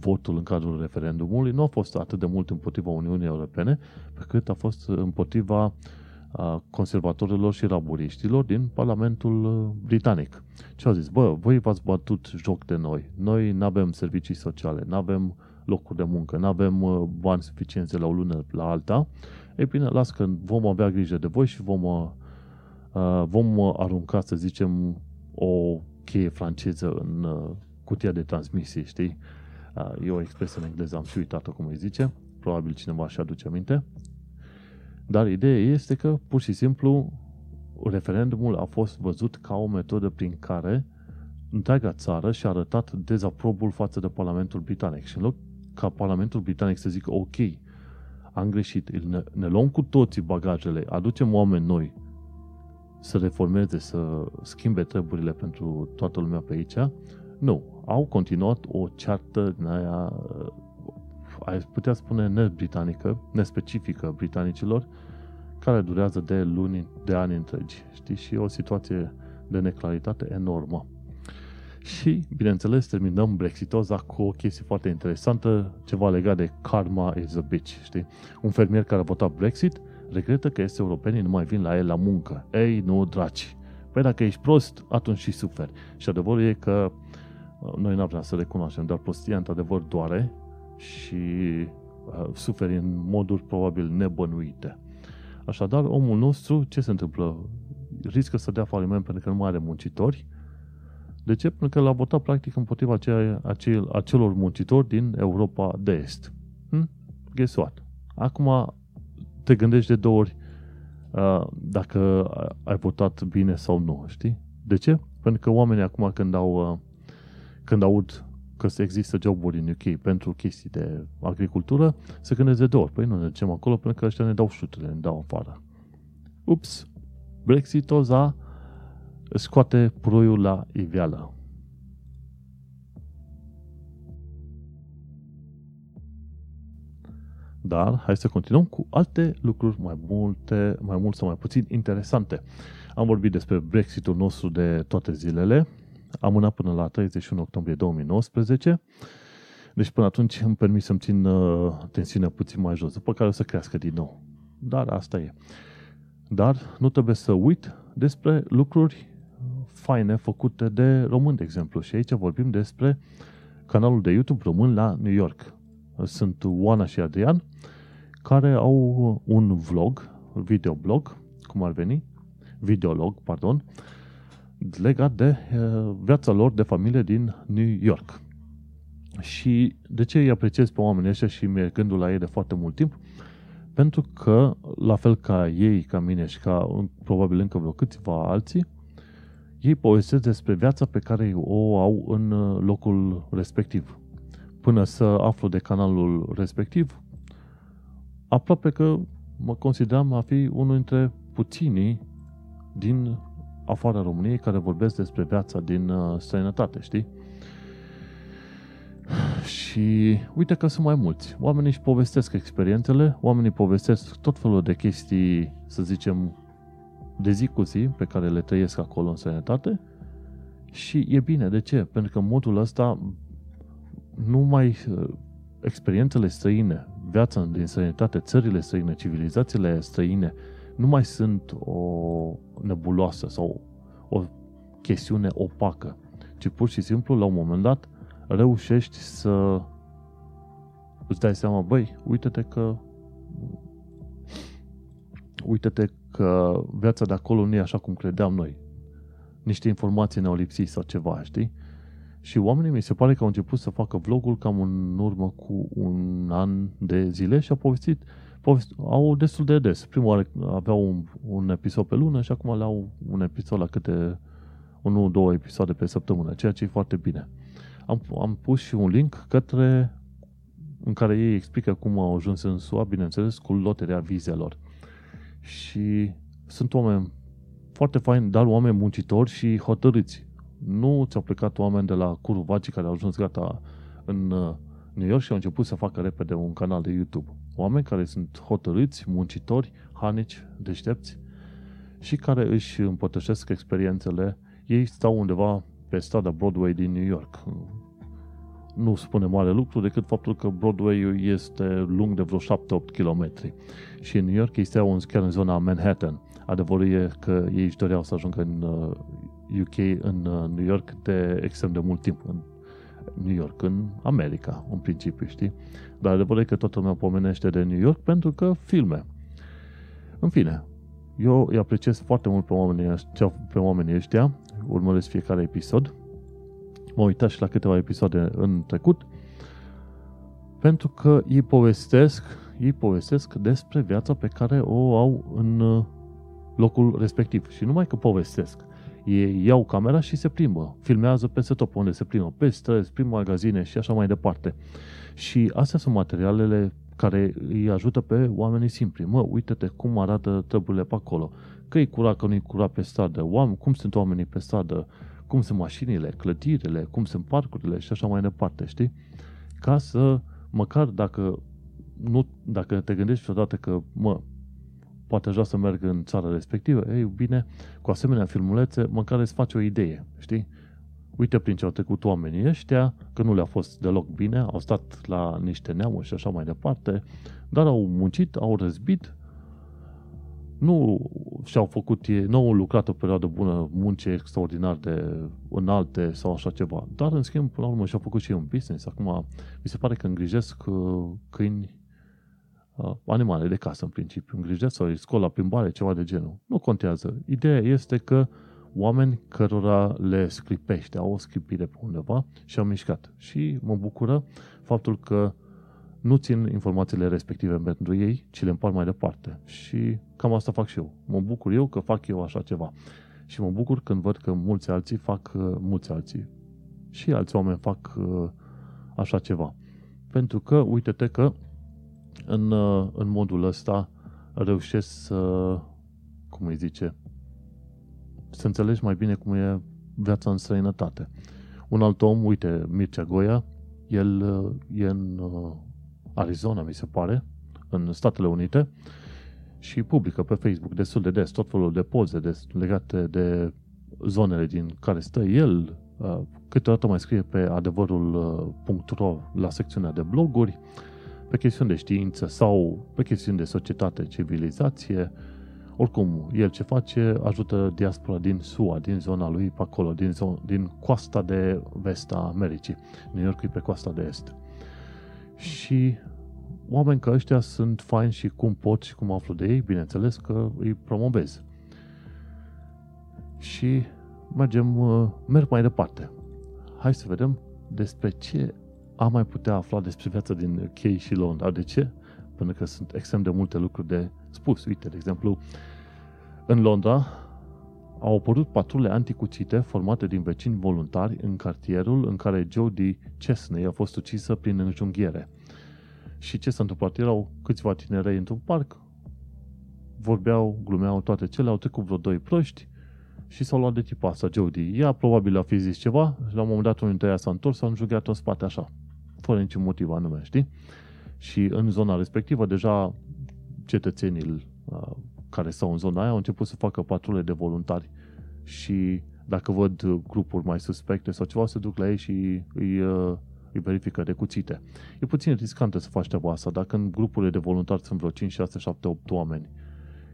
votul în cadrul referendumului nu a fost atât de mult împotriva Uniunii Europene, pe cât a fost împotriva uh, conservatorilor și laburiștilor din Parlamentul uh, Britanic. Ce au zis? Bă, voi v-ați bătut joc de noi. Noi nu avem servicii sociale, nu avem locuri de muncă, nu avem bani suficienți la o lună la alta ei bine, las că vom avea grijă de voi și vom, uh, uh, vom arunca, să zicem, o cheie franceză în uh, cutia de transmisie, știi? Uh, e o expresie în engleză, am și uitat-o cum îi zice, probabil cineva și aduce aminte. Dar ideea este că, pur și simplu, referendumul a fost văzut ca o metodă prin care întreaga țară și-a arătat dezaprobul față de Parlamentul Britanic. Și în loc ca Parlamentul Britanic să zică, ok, am greșit, ne, ne luăm cu toții bagajele, aducem oameni noi să reformeze, să schimbe treburile pentru toată lumea pe aici. Nu, au continuat o ceartă din aia, ai putea spune nebritanică, nespecifică britanicilor, care durează de luni, de ani întregi. Știi? Și e o situație de neclaritate enormă. Și, bineînțeles, terminăm Brexitoza cu o chestie foarte interesantă, ceva legat de karma is a bitch, știi? Un fermier care a votat Brexit regretă că este europenii nu mai vin la el la muncă. Ei, nu, draci! Păi dacă ești prost, atunci și suferi. Și adevărul e că uh, noi n-am vrea să recunoaștem, dar prostia într-adevăr doare și uh, suferi în moduri probabil nebănuite. Așadar, omul nostru, ce se întâmplă? Riscă să dea faliment pentru că nu mai are muncitori, de ce? Pentru că l-a votat practic împotriva acea, acel, acelor muncitori din Europa de Est. Hm? Guess what? Acum te gândești de două ori uh, dacă ai votat bine sau nu, știi? De ce? Pentru că oamenii acum când au uh, când aud că se există joburi în UK pentru chestii de agricultură, se gândesc de două ori. Păi nu ne ducem acolo pentru că ăștia ne dau șutele, ne dau afară. Ups! Brexitoza scoate puroiul la iveală. Dar hai să continuăm cu alte lucruri mai multe, mai mult sau mai puțin interesante. Am vorbit despre Brexitul nostru de toate zilele, amânat până la 31 octombrie 2019, deci până atunci îmi permis să-mi țin uh, tensiunea puțin mai jos, după care o să crească din nou. Dar asta e. Dar nu trebuie să uit despre lucruri faine făcute de români, de exemplu. Și aici vorbim despre canalul de YouTube român la New York. Sunt Oana și Adrian, care au un vlog, videoblog, cum ar veni, videolog, pardon, legat de uh, viața lor de familie din New York. Și de ce îi apreciez pe oamenii ăștia și mi-e gândul la ei de foarte mult timp? Pentru că, la fel ca ei, ca mine și ca probabil încă vreo câțiva alții, ei povestesc despre viața pe care o au în uh, locul respectiv. Până să aflu de canalul respectiv, aproape că mă consideram a fi unul dintre puținii din afara României care vorbesc despre viața din uh, străinătate, știi? Și uite că sunt mai mulți. Oamenii își povestesc experiențele, oamenii povestesc tot felul de chestii, să zicem, de zi cu zi, pe care le trăiesc acolo în sănătate și e bine. De ce? Pentru că în modul ăsta numai uh, experiențele străine, viața din sănătate, țările străine, civilizațiile străine, nu mai sunt o nebuloasă sau o chestiune opacă, ci pur și simplu, la un moment dat, reușești să îți dai seama, băi, uite-te că uite-te că viața de acolo nu e așa cum credeam noi. Niște informații ne-au lipsit sau ceva, știi? Și oamenii mi se pare că au început să facă vlogul cam în urmă cu un an de zile și au povestit, povestit au destul de des. Prima oară aveau un, un episod pe lună și acum le au un episod la câte unul, două episoade pe săptămână, ceea ce e foarte bine. Am, am pus și un link către în care ei explică cum au ajuns în SUA, bineînțeles, cu loterea vizelor. Și sunt oameni foarte faini, dar oameni muncitori și hotărâți. Nu ți-au plecat oameni de la curvacii care au ajuns gata în uh, New York și au început să facă repede un canal de YouTube. Oameni care sunt hotărâți, muncitori, hanici, deștepți și care își împărtășesc experiențele. Ei stau undeva pe strada Broadway din New York. Nu spune mare lucru decât faptul că Broadway este lung de vreo 7-8 km. Și în New York ei steau chiar în zona Manhattan. Adevărul e că ei își doreau să ajungă în UK, uh, în uh, New York, de extrem de mult timp. În New York, în America, în principiu, știi? Dar adevărul e că toată lumea pomenește de New York pentru că filme. În fine, eu îi apreciez foarte mult pe oamenii, ăștia, pe oamenii ăștia, urmăresc fiecare episod. Mă uitat și la câteva episoade în trecut, pentru că ei povestesc, ei povestesc despre viața pe care o au în uh, locul respectiv. Și numai că povestesc. Ei iau camera și se plimbă. Filmează peste tot unde se plimbă. Pe străzi, prin magazine și așa mai departe. Și astea sunt materialele care îi ajută pe oamenii simpli. Mă, uite-te cum arată treburile pe acolo. Că e curat, că nu e curat pe stradă. Oameni, cum sunt oamenii pe stradă, cum sunt mașinile, clădirile, cum sunt parcurile și așa mai departe, știi? Ca să, măcar dacă, nu, dacă te gândești odată că, mă, poate aș vrea să merg în țara respectivă, ei bine, cu asemenea filmulețe, măcar îți faci o idee, știi? Uite prin ce au trecut oamenii ăștia, că nu le-a fost deloc bine, au stat la niște neamuri și așa mai departe, dar au muncit, au răzbit, nu și-au făcut, nu au lucrat o perioadă bună, munce extraordinar de înalte sau așa ceva, dar în schimb, până la urmă, și-au făcut și un business. Acum, mi se pare că îngrijesc uh, câini Uh, animale de casă în principiu, îngrijesc sau îi scol la plimbare, ceva de genul. Nu contează. Ideea este că oameni cărora le scripește, au o scripire pe undeva și au mișcat. Și mă bucură faptul că nu țin informațiile respective pentru ei, ci le împart mai departe. Și cam asta fac și eu. Mă bucur eu că fac eu așa ceva. Și mă bucur când văd că mulți alții fac, uh, mulți alții și alți oameni fac uh, așa ceva. Pentru că, uite-te că în, uh, în modul ăsta reușesc să, cum îi zice, să înțelegi mai bine cum e viața în străinătate. Un alt om, uite, Mircea Goia, el uh, e în uh, Arizona, mi se pare, în Statele Unite, și publică pe Facebook destul de des tot felul de poze de, legate de zonele din care stă el. Câteodată mai scrie pe adevărul.ro la secțiunea de bloguri pe chestiuni de știință sau pe chestiuni de societate, civilizație, oricum, el ce face, ajută diaspora din SUA, din zona lui pe acolo, din, zon, din coasta de vest a Americii. New York e pe coasta de est. Și oameni ca ăștia sunt faini și cum pot și cum aflu de ei, bineînțeles că îi promovez. Și mergem, uh, merg mai departe. Hai să vedem despre ce am mai putea afla despre viața din Chei și Londra. De ce? Pentru că sunt extrem de multe lucruri de spus. Uite, de exemplu, în Londra au apărut patrule anticucite formate din vecini voluntari în cartierul în care Jodie Chesney a fost ucisă prin înjunghiere. Și ce s-a întâmplat? Erau câțiva tinerei într-un parc, vorbeau, glumeau toate cele, au trecut vreo doi proști și s-au luat de tipa asta, Jodie. Ea probabil a fi zis ceva și la un moment dat unul dintre ea s-a întors, s-a înjunghiat în spate așa, fără niciun motiv anume, știi? Și în zona respectivă deja cetățenii uh, care stau în zona aia au început să facă patrule de voluntari și dacă văd grupuri mai suspecte sau ceva, se duc la ei și îi, uh, îi verifică de cuțite. E puțin riscantă să faci treaba asta. Dacă în grupurile de voluntari sunt vreo 5, 6, 7, 8 oameni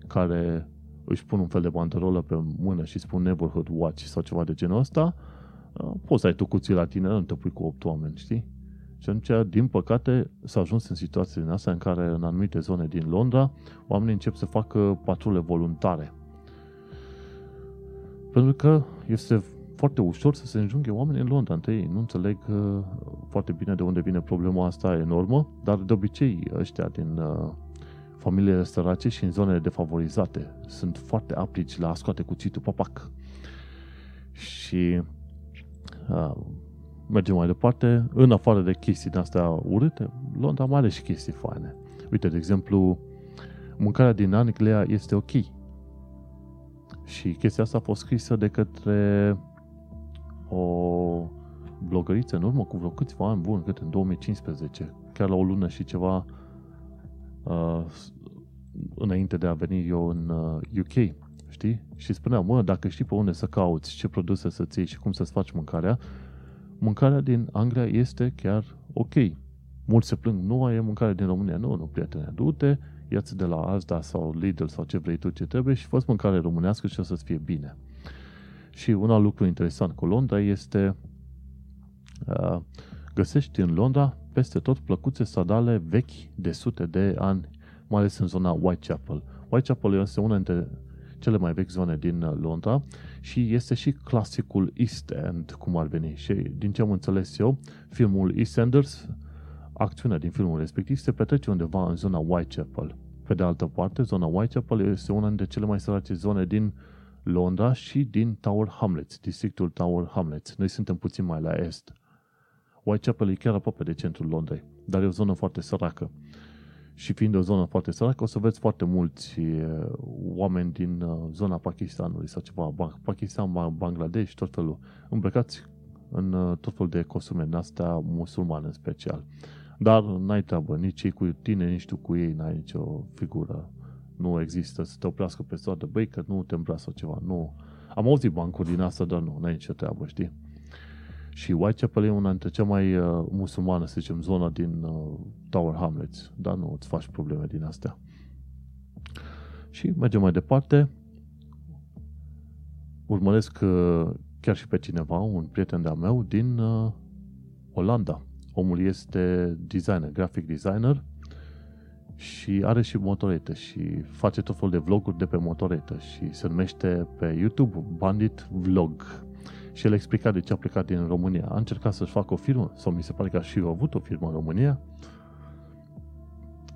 care își pun un fel de banderolă pe mână și spun neighborhood watch sau ceva de genul ăsta, uh, poți să ai tu cuții la tine, nu te pui cu 8 oameni, știi? Și atunci, din păcate, s-a ajuns în situații din astea în care în anumite zone din Londra oamenii încep să facă patrule voluntare. Pentru că este foarte ușor să se înjunghe oameni în Londra între ei. Nu înțeleg uh, foarte bine de unde vine problema asta enormă, dar de obicei ăștia din uh, familiile sărace și în zonele defavorizate sunt foarte aplici la a scoate cuțitul papac. Și uh, mergem mai departe, în afară de chestii de astea urâte, Londra mai are și chestii faine. Uite, de exemplu, mâncarea din Anglia este ok. Și chestia asta a fost scrisă de către o blogăriță în urmă cu vreo câțiva ani buni, cât în 2015, chiar la o lună și ceva uh, înainte de a veni eu în uh, UK, știi? Și spuneam, mă, dacă știi pe unde să cauți, ce produse să ții și cum să-ți faci mâncarea, mâncarea din Anglia este chiar ok. Mulți se plâng, nu e mâncare din România. Nu, nu, prietene, du-te, ia-ți de la Asda sau Lidl sau ce vrei tu ce trebuie și fă mâncare românească și o să-ți fie bine. Și un alt lucru interesant cu Londra este uh, găsești în Londra peste tot plăcuțe sadale vechi de sute de ani, mai ales în zona Whitechapel. Whitechapel este una dintre cele mai vechi zone din uh, Londra și este și clasicul East End, cum ar veni. Și din ce am înțeles eu, filmul EastEnders, acțiunea din filmul respectiv se petrece undeva în zona Whitechapel. Pe de altă parte, zona Whitechapel este una dintre cele mai sărace zone din Londra și din Tower Hamlets, districtul Tower Hamlets. Noi suntem puțin mai la est. Whitechapel e chiar aproape de centrul Londrei, dar e o zonă foarte săracă și fiind o zonă foarte săracă, o să vezi foarte mulți oameni din zona Pakistanului sau ceva, Pakistan, Bangladesh, tot felul, îmbrăcați în tot felul de costume din astea musulmane în special. Dar n-ai treabă, nici ei cu tine, nici tu cu ei, n-ai nicio figură. Nu există să te oprească pe stradă, băi, că nu te îmbraci sau ceva. Nu. Am auzit bancuri din asta, dar nu, n-ai nicio treabă, știi? Și Whitechapel e una dintre cea mai uh, musulmană, să zicem, zona din uh, Tower Hamlets. Dar nu îți faci probleme din astea. Și mergem mai departe. Urmăresc uh, chiar și pe cineva, un prieten de-a meu din uh, Olanda. Omul este designer, graphic designer și are și motoretă și face tot felul de vloguri de pe motoretă și se numește pe YouTube Bandit Vlog și el explica de ce a plecat din România. A încercat să-și facă o firmă, sau mi se pare că a și avut o firmă în România,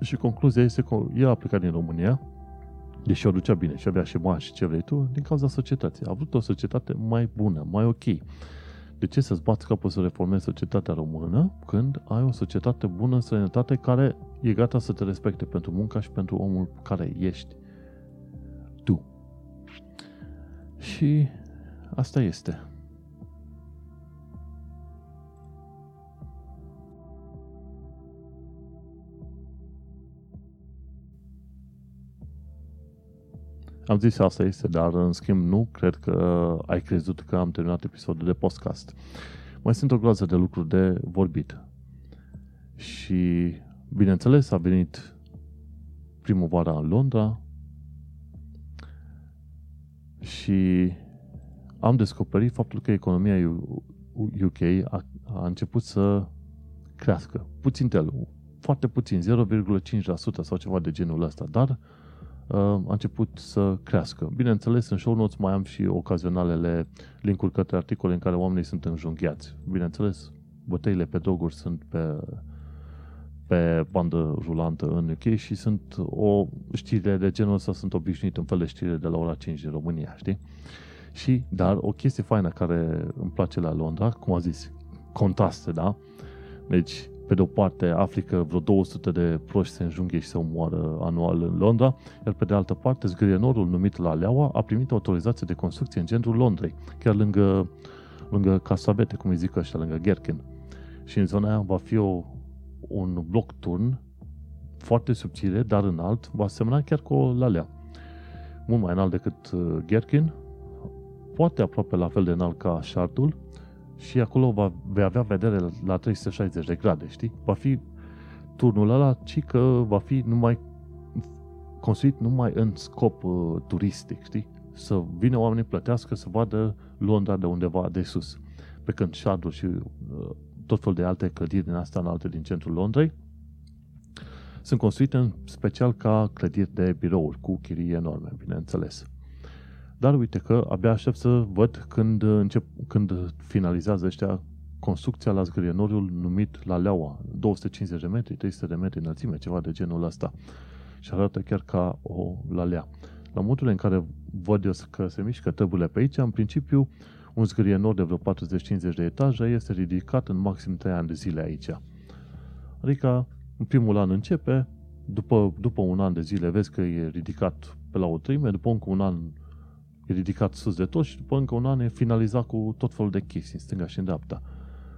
și concluzia este că el a plecat din România, deși o ducea bine și avea și bani și ce vrei tu, din cauza societății. A avut o societate mai bună, mai ok. De ce să-ți bați capul să reformezi societatea română când ai o societate bună în străinătate care e gata să te respecte pentru munca și pentru omul care ești tu? Și asta este. Am zis asta este, dar în schimb nu cred că ai crezut că am terminat episodul de podcast. Mai sunt o groază de lucruri de vorbit. Și, bineînțeles, a venit primăvara în Londra Și am descoperit faptul că economia UK a, a început să crească. Puțin tel, foarte puțin, 0,5% sau ceva de genul ăsta, dar uh, a început să crească. Bineînțeles, în show notes mai am și ocazionalele linkuri către articole în care oamenii sunt înjunghiați. Bineînțeles, bătăile pe droguri sunt pe, pe bandă rulantă în UK și sunt o știre de genul ăsta sunt obișnuit în fel de știre de la ora 5 din România, știi? Și, dar o chestie faină care îmi place la Londra, cum a zis, contraste, da? Deci, pe de o parte, afli că vreo 200 de proști se înjunghe și se omoară anual în Londra, iar pe de altă parte, zgârienorul numit la Leaua a primit autorizație de construcție în centrul Londrei, chiar lângă, lângă Casabete, cum îi zic ăștia, lângă Gherkin. Și în zona aia va fi o, un bloc turn foarte subțire, dar înalt, va semna chiar cu o lalea. Mult mai înalt decât uh, Gherkin, poate aproape la fel de înalt ca Shardul, și acolo va, vei avea vedere la 360 de grade, știi? Va fi turnul ăla, ci că va fi numai construit numai în scop uh, turistic, știi? Să vină oamenii plătească să vadă Londra de undeva de sus. Pe când Shardul și uh, tot fel de alte clădiri din asta înalte din centrul Londrei sunt construite în special ca clădiri de birouri cu chirii enorme, bineînțeles. Dar uite că abia aștept să văd când, încep, când finalizează ăștia construcția la zgârienoriul numit la Leaua, 250 de metri, 300 de metri înălțime, ceva de genul ăsta. Și arată chiar ca o lalea. La modul în care văd eu că se mișcă tăburile pe aici, în principiu, un zgârienor de vreo 40-50 de etaje este ridicat în maxim 3 ani de zile aici. Adică, în primul an începe, după, după un an de zile vezi că e ridicat pe la o treime, după încă un an e ridicat sus de tot și după încă un an e finalizat cu tot felul de chestii, în stânga și în dreapta.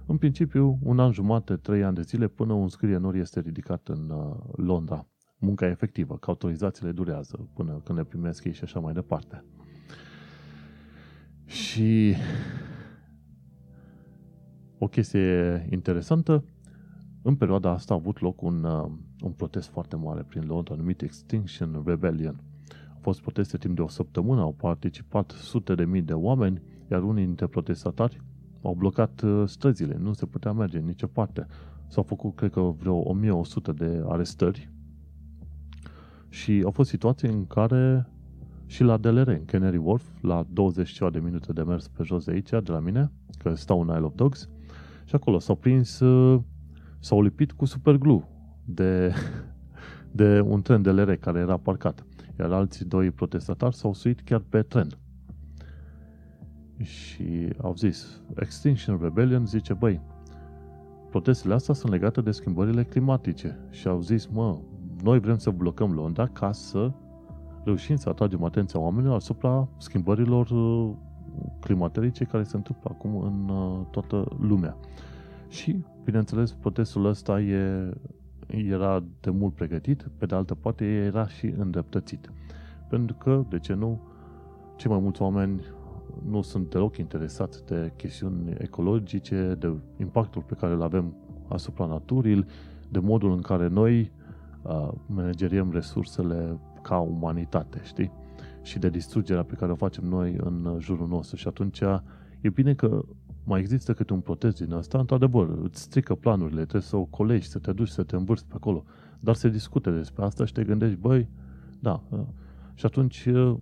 În principiu, un an jumate, trei ani de zile, până un scrie nori este ridicat în uh, Londra. Munca efectivă, că autorizațiile durează până când le primesc ei și așa mai departe. Și o chestie interesantă, în perioada asta a avut loc un, uh, un protest foarte mare prin Londra numit Extinction Rebellion – fost proteste timp de o săptămână, au participat sute de mii de oameni, iar unii dintre protestatari au blocat uh, străzile, nu se putea merge în nicio parte. S-au făcut, cred că, vreo 1100 de arestări și au fost situații în care și la DLR, în Canary Wharf, la 20 ceva de minute de mers pe jos de aici, de la mine, că stau în Isle of Dogs, și acolo s-au prins, uh, s-au lipit cu superglue de, de un tren DLR care era parcat iar alții doi protestatari s-au suit chiar pe tren. Și au zis, Extinction Rebellion zice, băi, protestele astea sunt legate de schimbările climatice. Și au zis, mă, noi vrem să blocăm Londra ca să reușim să atragem atenția oamenilor asupra schimbărilor uh, climaterice care se întâmplă acum în uh, toată lumea. Și, bineînțeles, protestul ăsta e era de mult pregătit, pe de altă parte era și îndreptățit. Pentru că, de ce nu, cei mai mulți oameni nu sunt deloc interesați de chestiuni ecologice, de impactul pe care îl avem asupra naturii, de modul în care noi uh, manageriem resursele ca umanitate, știi? Și de distrugerea pe care o facem noi în jurul nostru. Și atunci e bine că mai există câte un protest din asta, într-adevăr, îți strică planurile, trebuie să o colegi, să te duci, să te învârți pe acolo. Dar se discute despre asta și te gândești, băi, da. Uh, și atunci uh,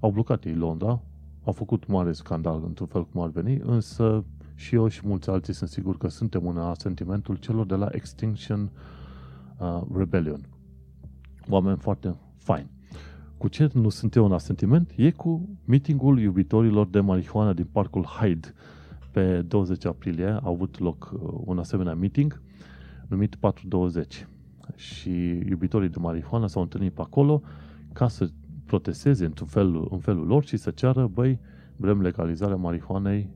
au blocat ei Londra, au făcut mare scandal, într-un fel cum ar veni, însă și eu și mulți alții sunt sigur că suntem în sentimentul celor de la Extinction uh, Rebellion. Oameni foarte faini. Cu ce nu sunt eu în asentiment? E cu meetingul iubitorilor de marihuana din parcul Hyde pe 20 aprilie a avut loc uh, un asemenea meeting numit 420 și iubitorii de marihuana s-au întâlnit pe acolo ca să protesteze într-un fel, în felul lor și să ceară, băi, vrem legalizarea marihuanei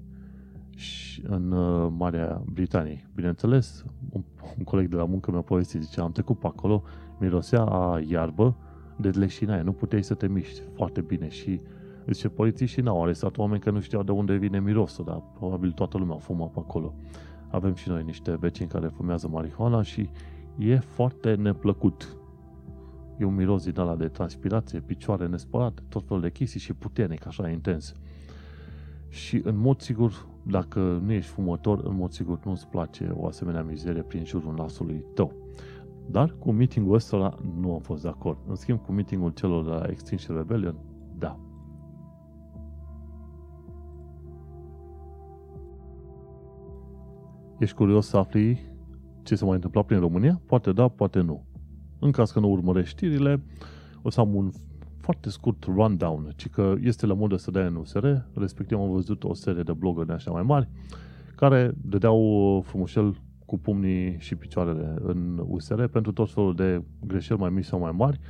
în uh, Marea Britanie. Bineînțeles, un, un coleg de la muncă mi-a povestit, zice, am trecut pe acolo, mirosea a iarbă de leșinaie, nu puteai să te miști foarte bine și Zice, polițiștii n-au arestat oameni că nu știau de unde vine mirosul, dar probabil toată lumea fumă pe acolo. Avem și noi niște vecini care fumează marihuana și e foarte neplăcut. E un miros din ala de transpirație, picioare nespălate, tot felul de chestii și puternic, așa intens. Și în mod sigur, dacă nu ești fumător, în mod sigur nu-ți place o asemenea mizerie prin jurul nasului tău. Dar cu meetingul ăsta nu am fost de acord. În schimb, cu meetingul celor de la Extinction Rebellion, da. Ești curios să afli ce se mai întâmpla prin România? Poate da, poate nu. În caz că nu urmărești știrile, o să am un foarte scurt rundown, ci că este la modă să dea în USR, respectiv am văzut o serie de blogări de așa mai mari, care dădeau frumușel cu pumnii și picioarele în USR pentru tot felul de greșeli mai mici sau mai mari.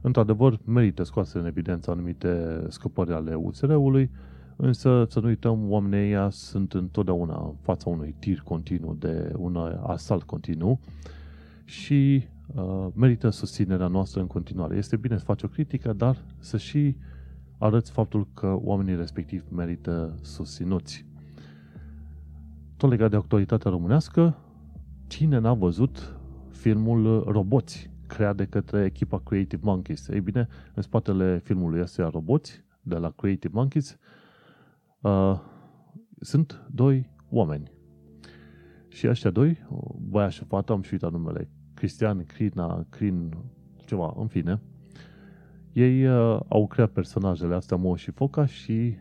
Într-adevăr, merită scoase în evidență anumite scăpări ale USR-ului, însă să nu uităm, oamenii ăia sunt întotdeauna în fața unui tir continuu, de un asalt continuu și uh, merită susținerea noastră în continuare. Este bine să faci o critică, dar să și arăți faptul că oamenii respectiv merită susținuți. Tot legat de actualitatea românească, cine n-a văzut filmul Roboți, creat de către echipa Creative Monkeys? Ei bine, în spatele filmului ăsta Roboți, de la Creative Monkeys, uh, sunt doi oameni. Și ăștia doi, băia și fata, am și uitat numele, Cristian, Crina, Crin, ceva, în fine, ei uh, au creat personajele astea, Mo și Foca, și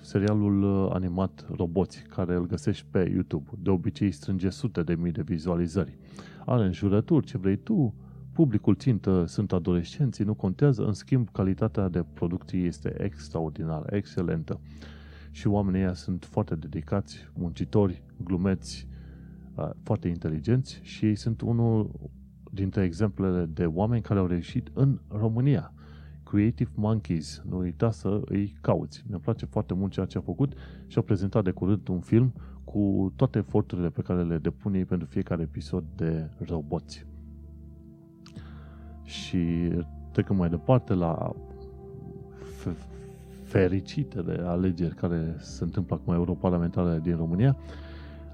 serialul uh, animat Roboți, care îl găsești pe YouTube. De obicei strânge sute de mii de vizualizări. Are înjurături, ce vrei tu, publicul țintă sunt adolescenții, nu contează, în schimb calitatea de producție este extraordinară, excelentă. Și oamenii ăia sunt foarte dedicați, muncitori, glumeți, uh, foarte inteligenți și ei sunt unul dintre exemplele de oameni care au reușit în România. Creative Monkeys. Nu uita să îi cauți. Mi-a place foarte mult ceea ce a făcut și a prezentat de curând un film cu toate eforturile pe care le depune ei pentru fiecare episod de roboți. Și trecând mai departe la fericitele alegeri care se întâmplă acum europarlamentare din România,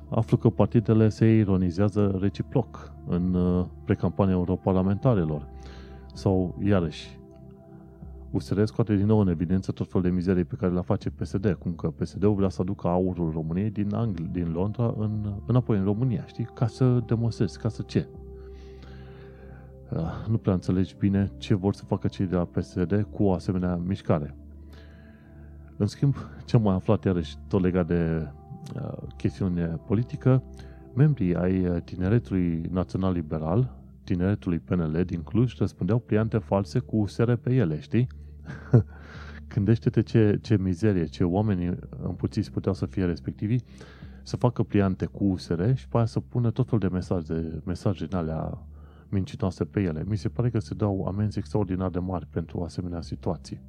aflu că partidele se ironizează reciproc în uh, precampania europarlamentarelor. Sau, iarăși, USR scoate din nou în evidență tot felul de mizerii pe care le face PSD, cum că PSD-ul vrea să aducă aurul României din, Angl- din Londra în, înapoi în România, știi? Ca să demonstrezi, ca să ce? Uh, nu prea înțelegi bine ce vor să facă cei de la PSD cu o asemenea mișcare. În schimb, ce am mai aflat iarăși tot legat de uh, chestiune politică, membrii ai uh, Tineretului Național Liberal, Tineretului PNL din Cluj, răspundeau pliante false cu USR pe ele, știi? Gândește-te ce, ce mizerie, ce oameni împuțiți puteau să fie respectivi, să facă pliante cu USR și pe aia să pună tot felul de mesaje, mesaje din alea mincinoase pe ele. Mi se pare că se dau amenzi extraordinar de mari pentru asemenea situații.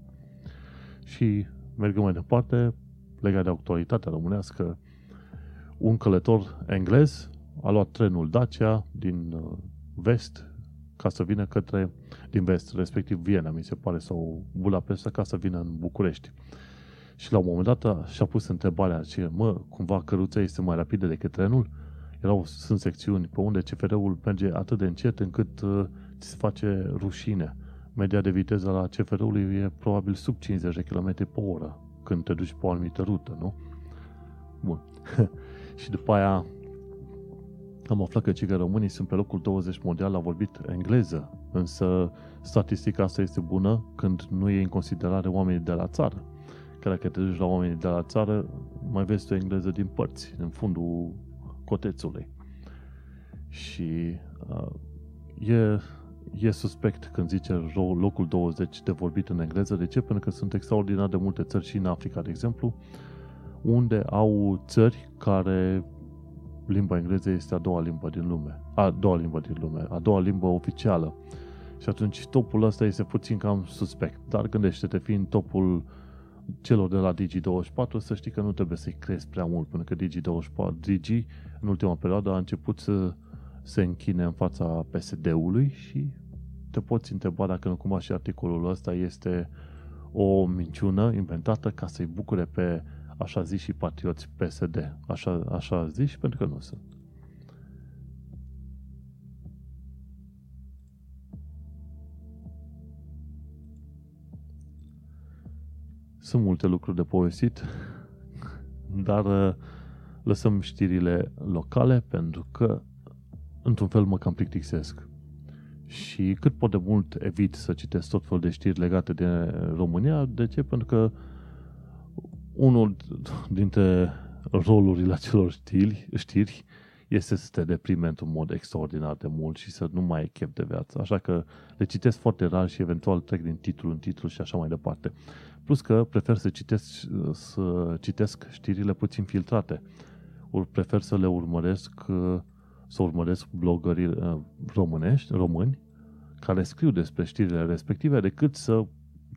Și mergem mai departe, legat de actualitatea românească, un călător englez a luat trenul Dacia din uh, vest ca să vină către, din vest, respectiv Viena, mi se pare, sau Budapesta, ca să vină în București. Și la un moment dat și-a pus întrebarea aceea, mă, cumva căruța este mai rapidă decât trenul? Erau, sunt secțiuni pe unde CFR-ul merge atât de încet încât uh, ți se face rușine. Media de viteză la CFR-ului e probabil sub 50 de km pe oră când te duci pe o anumită rută, nu? Bun. și după aia am aflat că cei românii sunt pe locul 20 mondial, la vorbit engleză, însă statistica asta este bună când nu e în considerare oamenii de la țară. Că dacă te duci la oamenii de la țară, mai vezi o engleză din părți, în fundul cotețului. Și uh, e, e suspect când zice locul 20 de vorbit în engleză. De ce? Pentru că sunt extraordinar de multe țări și în Africa, de exemplu, unde au țări care limba engleză este a doua limbă din lume. A doua limbă din lume, a doua limbă oficială. Și atunci topul ăsta este puțin cam suspect. Dar gândește-te, fiind topul celor de la Digi24, să știi că nu trebuie să-i crezi prea mult, pentru că Digi24, Digi, în ultima perioadă, a început să se închine în fața PSD-ului și te poți întreba dacă nu cumva și articolul ăsta este o minciună inventată ca să-i bucure pe așa zis și patrioți PSD. Așa, așa zis și pentru că nu sunt. Sunt multe lucruri de povestit, dar uh, lăsăm știrile locale pentru că într-un fel mă cam plictisesc. Și cât pot de mult evit să citesc tot felul de știri legate de România. De ce? Pentru că unul dintre rolurile acelor știri, știri este să te deprime într-un mod extraordinar de mult și să nu mai ai chef de viață. Așa că le citesc foarte rar și eventual trec din titlu în titlu și așa mai departe. Plus că prefer să citesc, să citesc știrile puțin filtrate. Ori prefer să le urmăresc, să urmăresc blogării uh, românești, români, care scriu despre știrile respective, decât să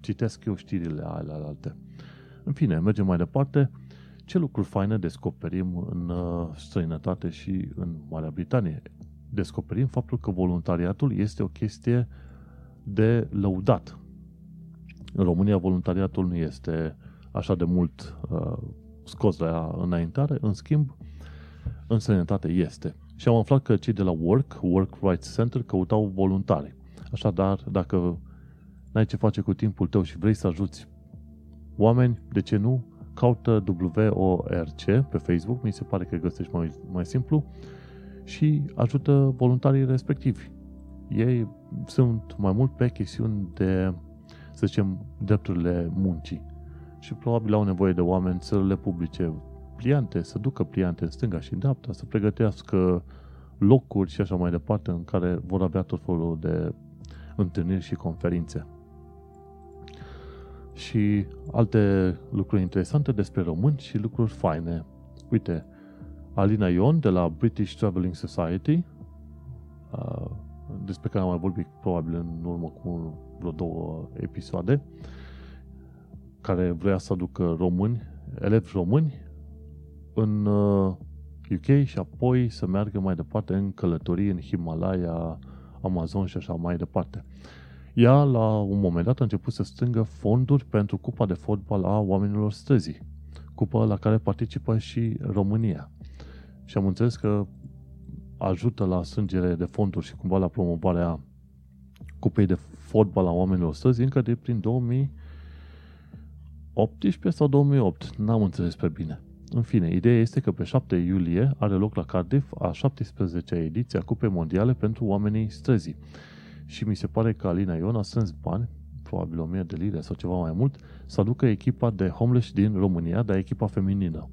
citesc eu știrile alea alte. În fine, mergem mai departe. Ce lucruri faine descoperim în uh, străinătate și în Marea Britanie? Descoperim faptul că voluntariatul este o chestie de lăudat. În România voluntariatul nu este așa de mult uh, scos la înaintare, în schimb, în sănătate este. Și am aflat că cei de la Work, Work Rights Center, căutau voluntari. Așadar, dacă n-ai ce face cu timpul tău și vrei să ajuți oameni, de ce nu? Caută WORC pe Facebook, mi se pare că găsești mai, mai simplu, și ajută voluntarii respectivi. Ei sunt mai mult pe chestiuni de, să zicem, drepturile muncii. Și probabil au nevoie de oameni să le publice pliante, să ducă pliante în stânga și în dreapta, să pregătească locuri și așa mai departe în care vor avea tot felul de întâlniri și conferințe. Și alte lucruri interesante despre români și lucruri faine. Uite, Alina Ion de la British Traveling Society, despre care am mai vorbit probabil în urmă cu vreo două episoade, care vrea să aducă români, elevi români în UK și apoi să meargă mai departe în călătorii în Himalaya, Amazon și așa mai departe. Ea, la un moment dat, a început să strângă fonduri pentru cupa de fotbal a oamenilor străzii, cupa la care participă și România. Și am înțeles că ajută la strângere de fonduri și cumva la promovarea cupei de fotbal a oamenilor străzii încă de prin 2018 sau 2008. N-am înțeles pe bine. În fine, ideea este că pe 7 iulie are loc la Cardiff a 17-a ediție a Cupei Mondiale pentru oamenii străzii. Și mi se pare că Alina Ion a strâns bani, probabil 1000 de lire sau ceva mai mult, să aducă echipa de homeless din România, dar echipa feminină.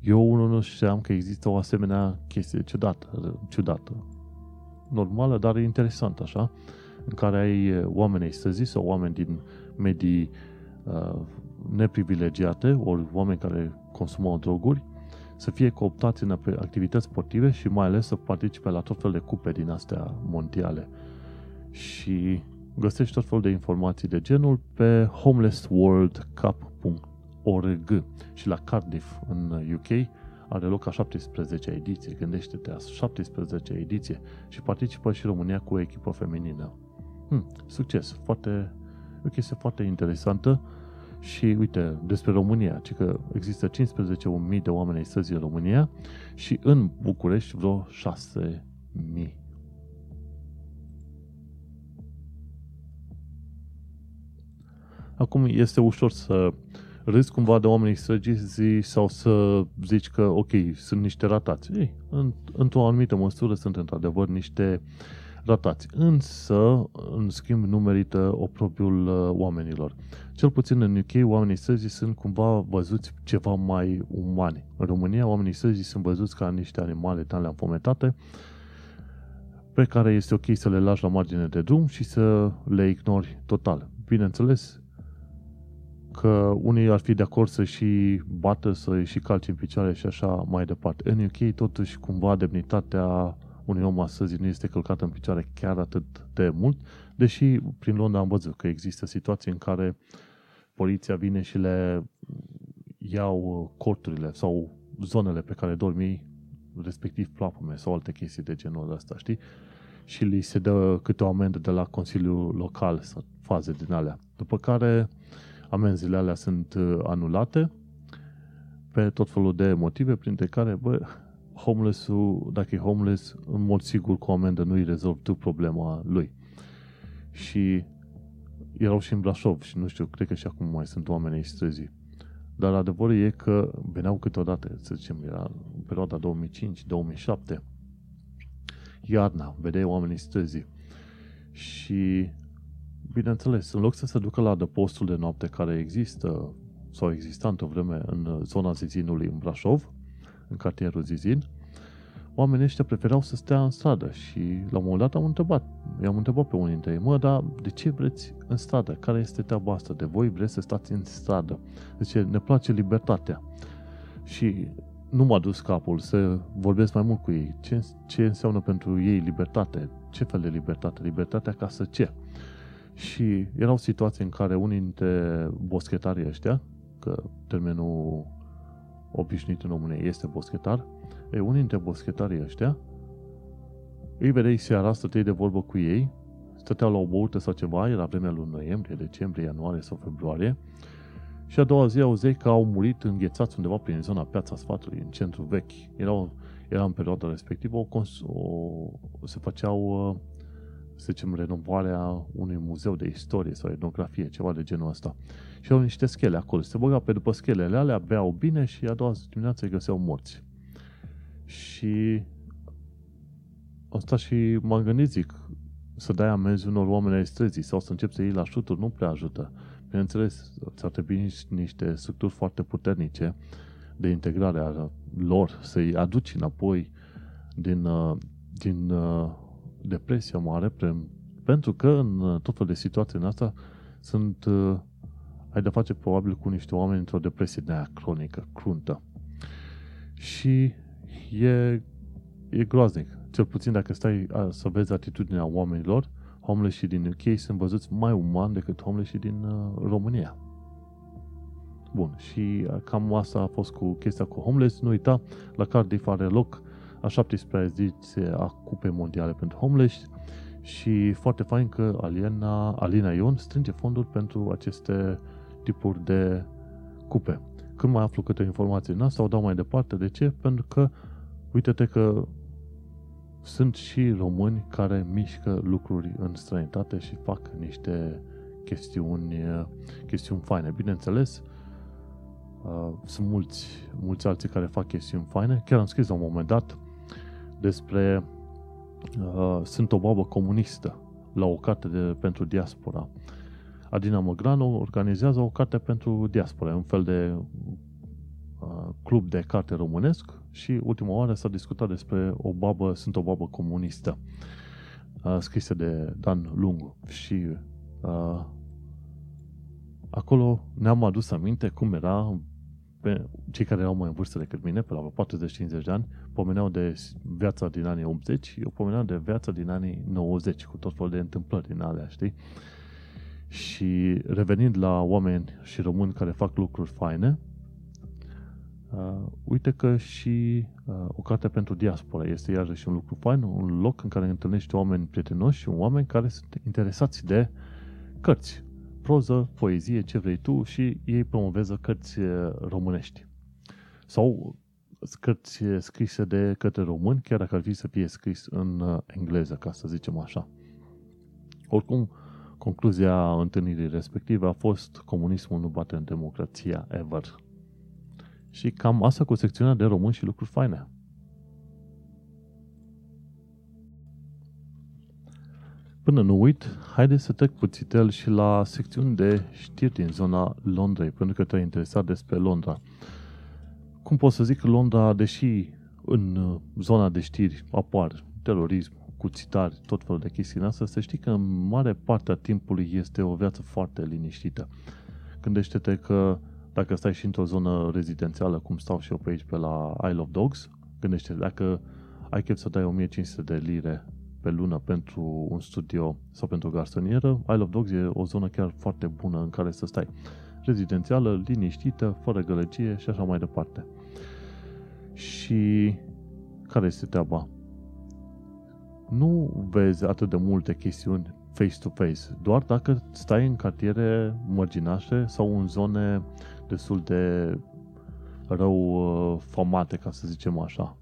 Eu unul nu știam că există o asemenea chestie ciudată, ciudată. Normală, dar interesantă, așa, în care ai oameni străzi sau oameni din medii uh, neprivilegiate, ori oameni care consumau droguri, să fie cooptați în activități sportive și mai ales să participe la tot fel de cupe din astea mondiale. Și găsești tot fel de informații de genul pe homelessworldcup.org și la Cardiff în UK are loc a 17 ediție, gândește-te, a 17 ediție și participă și România cu o echipă feminină. Hmm, succes, foarte, o chestie foarte interesantă și uite, despre România, ci că există 15.000 de oameni astăzi în România și în București vreo 6.000. Acum este ușor să râzi cumva de oamenii străzi sau să zici că, ok, sunt niște ratați. Ei, într-o anumită măsură sunt într-adevăr niște ratați. Însă, în schimb, nu merită oprobiul uh, oamenilor. Cel puțin în UK, oamenii străzi sunt cumva văzuți ceva mai umani. În România, oamenii străzi sunt văzuți ca niște animale tale înfometate, pe care este ok să le lași la margine de drum și să le ignori total. Bineînțeles, că unii ar fi de acord să și bată, să și calce în picioare și așa mai departe. În UK, totuși, cumva, demnitatea unui om astăzi nu este călcată în picioare chiar atât de mult, deși prin Londra am văzut că există situații în care poliția vine și le iau corturile sau zonele pe care dormi, respectiv plapume sau alte chestii de genul ăsta, știi? Și li se dă câte o amendă de la Consiliul Local sau faze din alea. După care amenziile alea sunt uh, anulate pe tot felul de motive, printre care, bă, homeless-ul, dacă e homeless, în mod sigur cu o amendă nu-i rezolvi tu problema lui. Și erau și în Brașov și nu știu, cred că și acum mai sunt oameni ai străzii. Dar adevărul e că veneau câteodată, să zicem, era în perioada 2005-2007, iarna, vedeai oamenii străzii. Și, bineînțeles, în loc să se ducă la adăpostul de noapte care există sau exista într-o vreme în zona Zizinului în Brașov, în cartierul Zizin, oamenii ăștia preferau să stea în stradă și la un moment dat am întrebat, i-am întrebat pe unii dintre ei, mă, dar de ce vreți în stradă? Care este treaba asta? De voi vreți să stați în stradă? Zice, ne place libertatea. Și nu m-a dus capul să vorbesc mai mult cu ei. Ce, ce înseamnă pentru ei libertate? Ce fel de libertate? Libertatea ca să ce? Și erau situații în care unii dintre boschetarii ăștia, că termenul obișnuit în România este boschetar, e, unii dintre boschetarii ăștia îi vedeai seara, stăteai de vorbă cu ei, stăteau la o băută sau ceva, era vremea lui noiembrie, decembrie, ianuarie sau februarie, și a doua zi auzeai că au murit înghețați undeva prin zona Piața Sfatului, în centru vechi. Erau, era în perioada respectivă, o, o, se făceau, uh, să zicem, renovarea unui muzeu de istorie sau etnografie, ceva de genul ăsta. Și au niște schele acolo. Se băga pe după schelele alea, beau bine și a doua zi dimineață îi găseau morți. Și asta și m-am gândit, zic, să dai amenzi unor oameni ai străzii sau să începi să iei la șuturi, nu prea ajută. Bineînțeles, ți-ar trebui niște structuri foarte puternice de integrare a lor, să-i aduci înapoi din, uh, din uh, depresia mare, pentru că în tot fel de situații în asta sunt, uh, ai de face probabil cu niște oameni într-o depresie de aia cronică, cruntă. Și e, e groaznic. Cel puțin dacă stai a, să vezi atitudinea oamenilor, homeless din UK sunt văzuți mai umani decât homeless din uh, România. Bun, și uh, cam asta a fost cu chestia cu homeless. Nu uita, la Cardiff are loc a 17 zi a Cupei Mondiale pentru Homeless și foarte fain că Alina, Alina Ion strânge fonduri pentru aceste tipuri de cupe. Când mai aflu câte informații în asta, o dau mai departe. De ce? Pentru că uite-te că sunt și români care mișcă lucruri în străinătate și fac niște chestiuni, chestiuni faine. Bineînțeles, uh, sunt mulți, mulți alții care fac chestiuni faine. Chiar am scris la un moment dat despre uh, Sunt o babă comunistă la o carte de, pentru diaspora. Adina Măgranu organizează o carte pentru diaspora, un fel de uh, club de carte românesc și ultima oară s-a discutat despre o babă, sunt o babă comunistă, uh, scrisă de Dan Lungu. Și uh, acolo ne-am adus aminte cum era pe cei care erau mai în vârstă decât mine, pe la 40-50 de ani, pomeneau de viața din anii 80, eu pomeneau de viața din anii 90, cu tot felul de întâmplări din alea, știi? Și revenind la oameni și români care fac lucruri faine, Uh, uite că și uh, o carte pentru diaspora este iarăși un lucru fain, un loc în care întâlnești oameni prietenoși și oameni care sunt interesați de cărți, proză, poezie, ce vrei tu și ei promovează cărți uh, românești. Sau cărți scrise de către români, chiar dacă ar fi să fie scris în uh, engleză, ca să zicem așa. Oricum, concluzia întâlnirii respective a fost comunismul nu bate în democrația ever. Și cam asta cu secțiunea de români și lucruri faine. Până nu uit, haideți să trec puțitel și la secțiuni de știri din zona Londrei, pentru că te-ai interesat despre Londra. Cum pot să zic că Londra, deși în uh, zona de știri apar terorism, cuțitari, tot felul de chestii în asta, să știi că în mare parte a timpului este o viață foarte liniștită. Gândește-te că dacă stai și într-o zonă rezidențială, cum stau și eu pe aici pe la Isle of Dogs, gândește dacă ai chef să dai 1500 de lire pe lună pentru un studio sau pentru o garsonieră, Isle of Dogs e o zonă chiar foarte bună în care să stai. Rezidențială, liniștită, fără gălăgie și așa mai departe. Și care este treaba? Nu vezi atât de multe chestiuni face-to-face, doar dacă stai în cartiere mărginașe sau în zone destul de rău uh, famate, ca să zicem așa.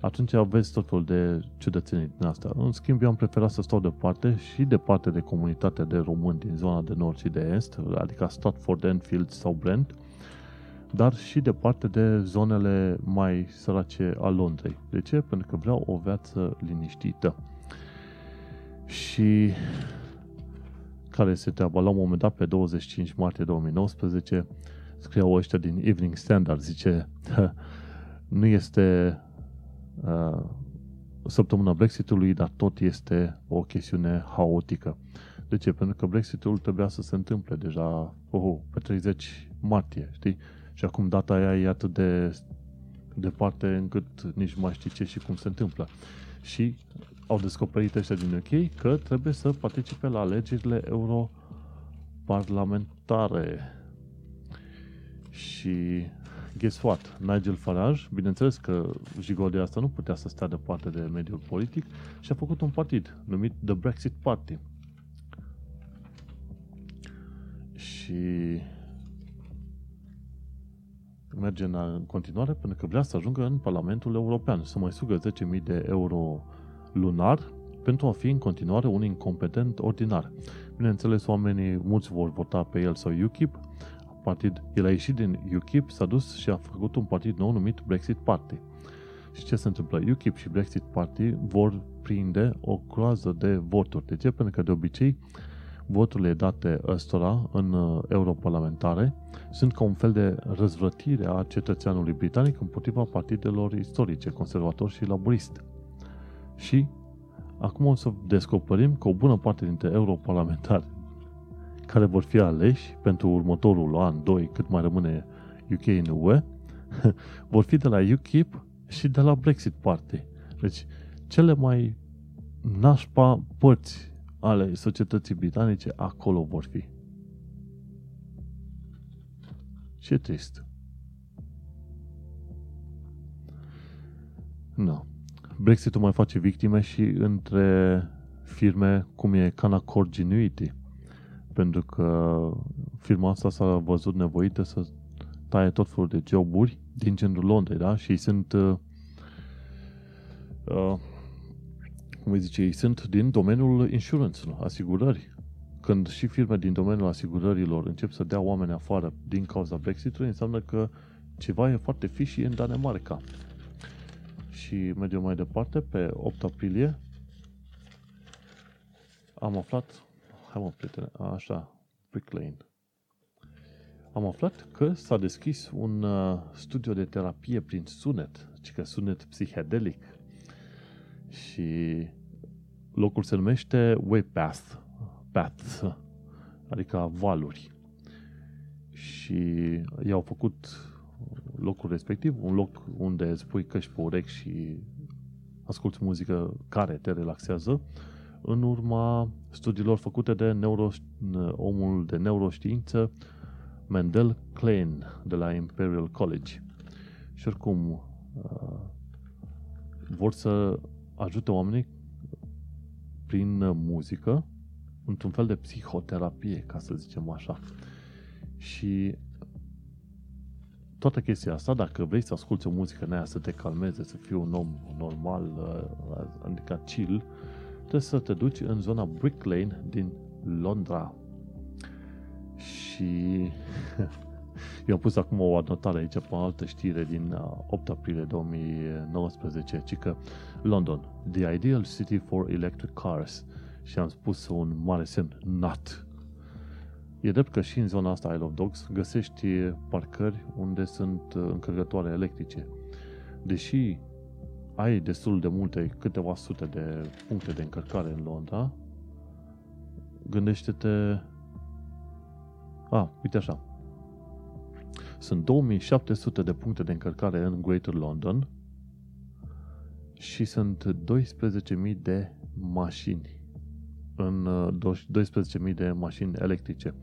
atunci aveți tot felul de ciudățenii din asta. În schimb, eu am preferat să stau departe și departe de comunitatea de români din zona de nord și de est, adică Stratford, Enfield sau Brent, dar și departe de zonele mai sărace a Londrei. De ce? Pentru că vreau o viață liniștită. Și care este treaba? La un moment dat, pe 25 martie 2019, scriau ăștia din Evening Standard, zice, nu este uh, săptămâna Brexitului, dar tot este o chestiune haotică. De ce? Pentru că Brexitul trebuia să se întâmple deja oh, pe 30 martie, știi? Și acum data aia e atât de departe încât nici nu mai știi ce și cum se întâmplă. Și au descoperit ăștia din UK că trebuie să participe la alegerile europarlamentare. Și guess what? Nigel Farage, bineînțeles că jigolia asta nu putea să stea departe de mediul politic și a făcut un partid numit The Brexit Party. Și merge în continuare pentru că vrea să ajungă în Parlamentul European, să mai sugă 10.000 de euro lunar pentru a fi în continuare un incompetent ordinar. Bineînțeles, oamenii, mulți vor vota pe el sau UKIP, partid, el a ieșit din UKIP, s-a dus și a făcut un partid nou numit Brexit Party. Și ce se întâmplă? UKIP și Brexit Party vor prinde o croază de voturi. De ce? Pentru că de obicei voturile date ăstora în uh, europarlamentare sunt ca un fel de răzvrătire a cetățeanului britanic împotriva partidelor istorice, conservator și laborist. Și acum o să descoperim că o bună parte dintre europarlamentari care vor fi aleși pentru următorul an, doi, cât mai rămâne UK în UE, vor fi de la UKIP și de la Brexit Party. Deci, cele mai nașpa părți ale societății britanice acolo vor fi. Ce trist. Nu. No. Brexitul mai face victime și între firme cum e Canaccord Genuity. Pentru că firma asta s-a văzut nevoită să taie tot felul de joburi din centrul Londrei, da? Și sunt uh, uh, cum îi zice, ei sunt din domeniul insurance, asigurări. Când și firme din domeniul asigurărilor încep să dea oameni afară din cauza Brexitului, înseamnă că ceva e foarte fishy în Danemarca. Și mergem mai departe, pe 8 aprilie am aflat, hai mă prietene, așa, Brick Lane. Am aflat că s-a deschis un uh, studio de terapie prin sunet, ci că sunet psihedelic. Și locul se numește Waypath, Path, adică valuri. Și i-au făcut locul respectiv, un loc unde îți pui căști pe urechi și asculti muzică care te relaxează, în urma studiilor făcute de neuro, omul de neuroștiință Mendel Klein de la Imperial College. Și oricum uh, vor să ajute oamenii prin muzică, într-un fel de psihoterapie, ca să zicem așa. Și toată chestia asta, dacă vrei să asculti o muzică în aia să te calmeze, să fii un om normal, uh, adică chill, trebuie să te duci în zona Brick Lane din Londra. Și eu am pus acum o anotare aici pe o altă știre din 8 uh, aprilie 2019, ci că London, the ideal city for electric cars. Și am spus un mare semn, not E drept că și în zona asta I Love Dogs găsești parcări unde sunt uh, încărcătoare electrice. Deși ai destul de multe, câteva sute de puncte de încărcare în Londra, gândește-te... A, uite așa. Sunt 2700 de puncte de încărcare în Greater London și sunt 12.000 de mașini în 12.000 uh, de mașini electrice.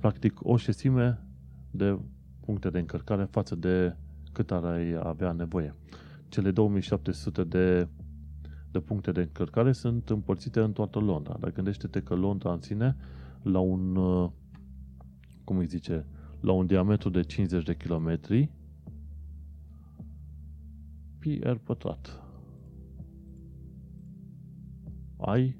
Practic o șesime de puncte de încărcare față de cât ar avea nevoie. Cele 2700 de, de puncte de încărcare sunt împărțite în toată Londra. Dar gândește-te că Londra în sine, la un, uh, cum îi zice, la un diametru de 50 de kilometri, pi r pătrat. ai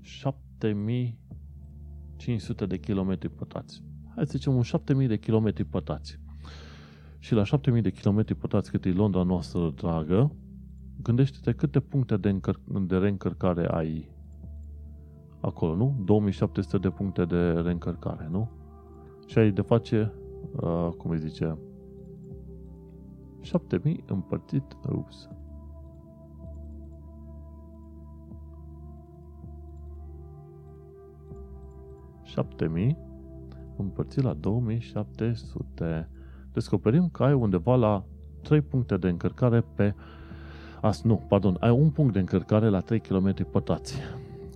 7500 de kilometri pătrați. Hai să zicem un 7000 de kilometri pătrați. Și la 7000 de kilometri pătrați cât e Londra noastră dragă, gândește-te câte puncte de, încăr- de reîncărcare ai acolo, nu? 2700 de puncte de reîncărcare, nu? Și ai de face, uh, cum îi zice, 7000 împărțit, ups, mii împărțit la 2700. Descoperim că ai undeva la 3 puncte de încărcare pe... As, nu, pardon, ai un punct de încărcare la 3 km pătrați.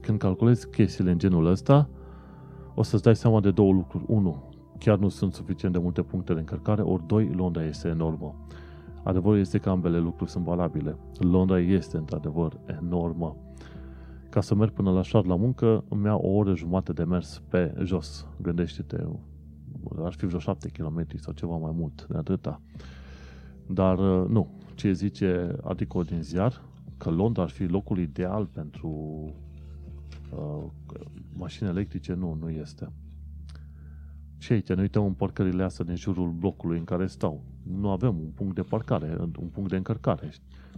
Când calculezi chestiile în genul ăsta, o să-ți dai seama de două lucruri. Unu, chiar nu sunt suficient de multe puncte de încărcare, ori doi, Londra este enormă. Adevărul este că ambele lucruri sunt valabile. Londra este într-adevăr enormă. Ca să merg până la șar la muncă, îmi ia o oră jumate de mers pe jos. Gândește-te, ar fi vreo 7 km sau ceva mai mult de atâta. Dar nu, ce zice articolul din ziar, că Londra ar fi locul ideal pentru uh, mașini electrice, nu, nu este. Și aici ne uităm în parcările astea din jurul blocului în care stau. Nu avem un punct de parcare, un punct de încărcare.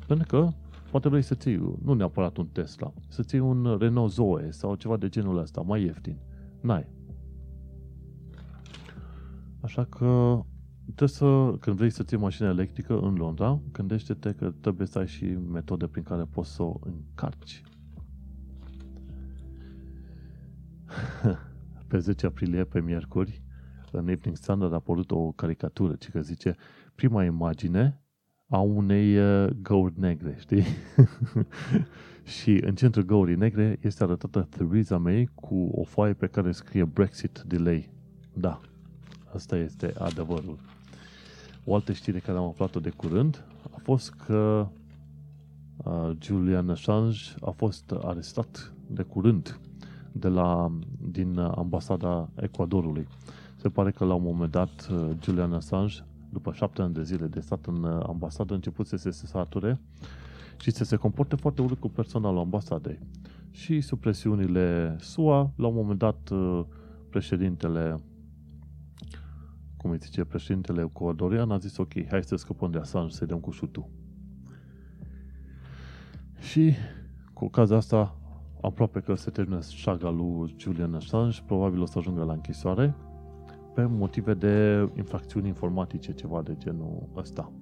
Pentru că poate vrei să ții, nu neapărat un Tesla, să ții un Renault Zoe sau ceva de genul ăsta, mai ieftin. N-ai. Așa că trebuie să, când vrei să ții mașină electrică în Londra, gândește-te că trebuie să ai și metode prin care poți să o încarci. pe 10 aprilie, pe miercuri, în Evening Standard a apărut o caricatură, ce că zice prima imagine a unei uh, găuri negre, știi? și în centrul găurii negre este arătată Theresa May cu o foaie pe care scrie Brexit delay. Da, asta este adevărul. O altă știre care am aflat-o de curând a fost că uh, Julian Assange a fost arestat de curând de la, din ambasada Ecuadorului. Se pare că la un moment dat uh, Julian Assange, după șapte ani de zile de stat în uh, ambasadă, a început să se sature și să se comporte foarte urât cu personalul ambasadei. Și sub presiunile SUA, la un moment dat, uh, președintele cum îi zice, președintele ecuadorian a zis ok, hai să scăpăm de Assange, să-i dăm cu șutul. Și cu ocazia asta aproape că se termină șaga lui Julian Assange, probabil o să ajungă la închisoare pe motive de infracțiuni informatice, ceva de genul ăsta.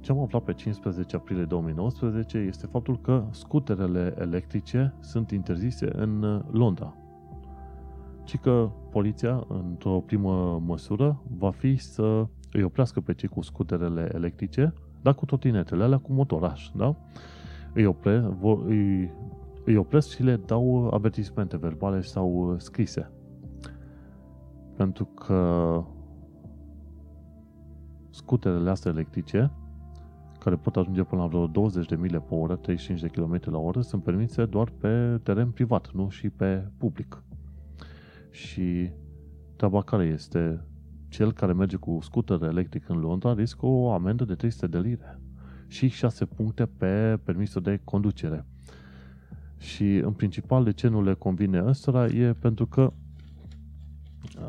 Ce am aflat pe 15 aprilie 2019 este faptul că scuterele electrice sunt interzise în Londra. Ci că poliția, într-o primă măsură, va fi să îi oprească pe cei cu scuterele electrice, dar cu trotinetele alea cu motoraș, da? Îi, opre, vor, îi, îi opresc și le dau avertismente verbale sau scrise pentru că scuterele astea electrice, care pot ajunge până la vreo 20 de mile pe oră, 35 de km la oră, sunt permise doar pe teren privat, nu și pe public. Și treaba care este, cel care merge cu scuter electric în Londra riscă o amendă de 300 de lire și 6 puncte pe permisul de conducere. Și în principal de ce nu le convine ăsta e pentru că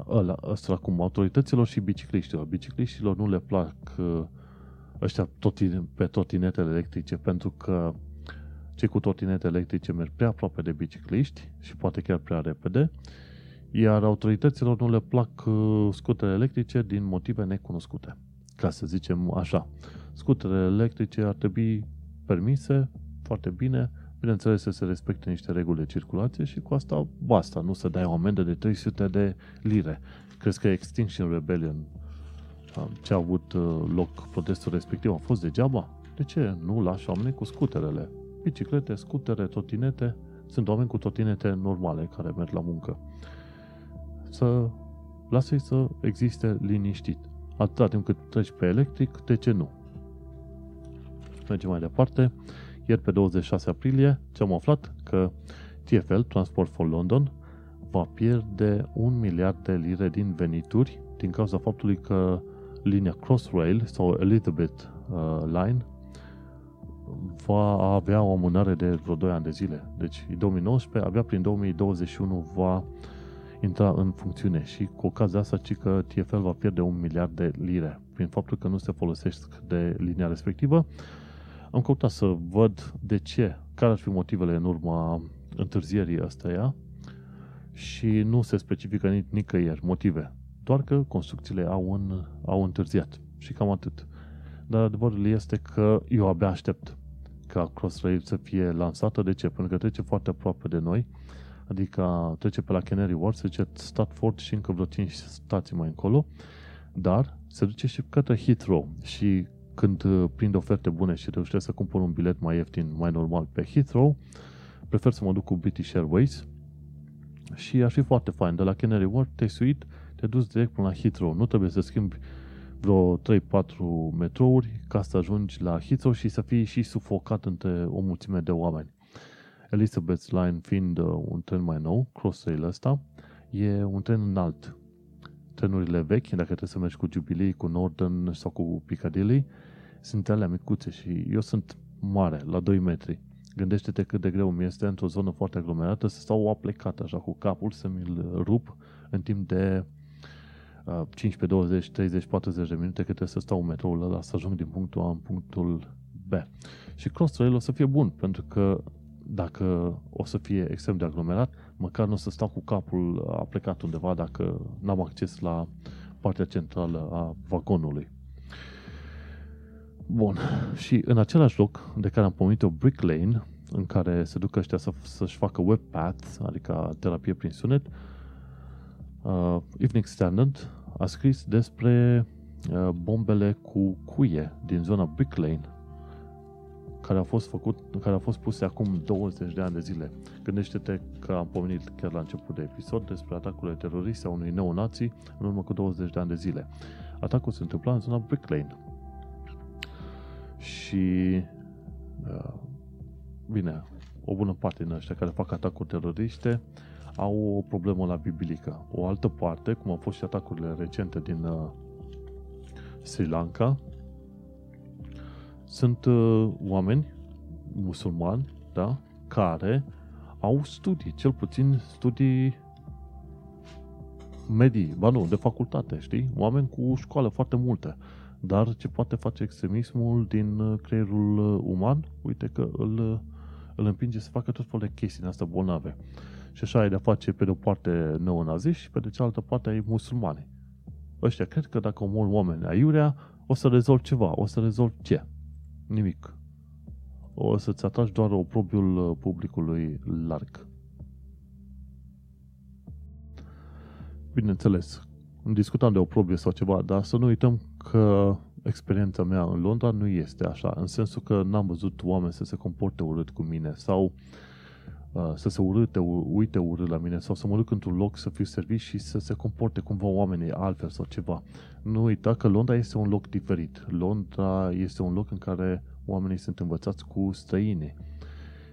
ăla, ăsta acum, autorităților și bicicliștilor. Bicicliștilor nu le plac uh, ăștia totine, pe trotinetele electrice pentru că cei cu trotinete electrice merg prea aproape de bicicliști și poate chiar prea repede, iar autorităților nu le plac uh, scutere electrice din motive necunoscute. Ca să zicem așa, scuterele electrice ar trebui permise foarte bine Bineînțeles să se respecte niște reguli de circulație și cu asta basta, nu să dai o amendă de 300 de lire. Crezi că Extinction Rebellion ce a avut uh, loc protestul respectiv a fost degeaba? De ce nu lași oameni cu scuterele? Biciclete, scutere, trotinete, sunt oameni cu trotinete normale care merg la muncă. Să lasă-i să existe liniștit. Atâta timp cât treci pe electric, de ce nu? Mergem mai departe. Ieri pe 26 aprilie ce am aflat că TFL, Transport for London, va pierde un miliard de lire din venituri din cauza faptului că linia Crossrail sau Elizabeth uh, Line va avea o amânare de vreo 2 ani de zile. Deci 2019, abia prin 2021 va intra în funcțiune și cu ocazia asta ci că TFL va pierde un miliard de lire prin faptul că nu se folosește de linia respectivă. Am căutat să văd de ce, care ar fi motivele în urma întârzierii astea și nu se specifică nic- nicăieri motive. Doar că construcțiile au, în, au întârziat și cam atât. Dar adevărul este că eu abia aștept ca Crossrail să fie lansată. De ce? Pentru că trece foarte aproape de noi, adică trece pe la Canary Wharf, se zice Statford și încă vreo 5 stații mai încolo, dar se duce și către Heathrow și când uh, prind oferte bune și reușesc să cumpăr un bilet mai ieftin, mai normal pe Heathrow, prefer să mă duc cu British Airways și ar fi foarte fain. De la Canary Wharf te-ai suit, te duci direct până la Heathrow. Nu trebuie să schimbi vreo 3-4 metrouri ca să ajungi la Heathrow și să fii și sufocat între o mulțime de oameni. Elizabeth Line fiind uh, un tren mai nou, Crossrail ăsta, e un tren înalt. Trenurile vechi, dacă trebuie să mergi cu Jubilee, cu Northern sau cu Piccadilly, sunt alea micuțe și eu sunt mare, la 2 metri. Gândește-te cât de greu mi este într-o zonă foarte aglomerată să stau aplecat așa cu capul, să mi-l rup în timp de 15, 20, 30, 40 de minute cât trebuie să stau în metroul ăla să ajung din punctul A în punctul B. Și Crossrail o să fie bun, pentru că dacă o să fie extrem de aglomerat, măcar nu o să stau cu capul aplecat undeva dacă n-am acces la partea centrală a vagonului. Bun. Și în același loc de care am pomenit-o Brick Lane, în care se duc ăștia să, să-și facă webpath, adică terapie prin sunet, uh, Evening Standard a scris despre uh, bombele cu cuie din zona Brick Lane, care au fost făcut, care au fost puse acum 20 de ani de zile. Gândește-te că am pomenit chiar la început de episod despre atacurile teroriste a unui neonazi în urmă cu 20 de ani de zile. Atacul se întâmpla în zona Brick Lane. Și uh, bine, o bună parte din ăștia care fac atacuri teroriste au o problemă la biblică. O altă parte, cum au fost și atacurile recente din uh, Sri Lanka, sunt uh, oameni musulmani, da, care au studii, cel puțin studii medii, ba nu, de facultate, știi? Oameni cu școală foarte multe. Dar ce poate face extremismul din uh, creierul uh, uman? Uite că îl, uh, îl împinge să facă tot felul de chestii în asta bolnave. Și așa ai de-a face pe de o parte neonaziști și pe de cealaltă parte ai musulmani. Ăștia cred că dacă omor oameni aiurea, o să rezolv ceva. O să rezolv ce? Nimic. O să-ți atragi doar oprobiul publicului larg. Bineînțeles, discutam de oprobiu sau ceva, dar să nu uităm că experiența mea în Londra nu este așa, în sensul că n-am văzut oameni să se comporte urât cu mine sau uh, să se urâte, uite urât la mine sau să mă duc într-un loc să fiu servit și să se comporte cumva oamenii altfel sau ceva. Nu uita că Londra este un loc diferit. Londra este un loc în care oamenii sunt învățați cu străini.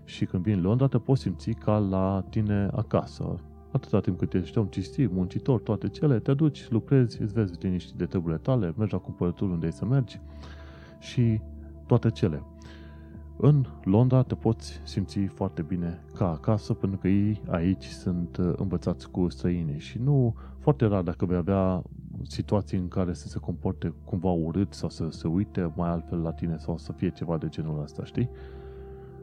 Și când vin în Londra te poți simți ca la tine acasă atâta timp cât ești om cistit, muncitor, toate cele, te duci, lucrezi, îți vezi liniști de treburile tale, mergi la cumpărături unde ai să mergi și toate cele. În Londra te poți simți foarte bine ca acasă, pentru că ei aici sunt uh, învățați cu străini și nu foarte rar dacă vei avea situații în care să se comporte cumva urât sau să se uite mai altfel la tine sau să fie ceva de genul ăsta, știi?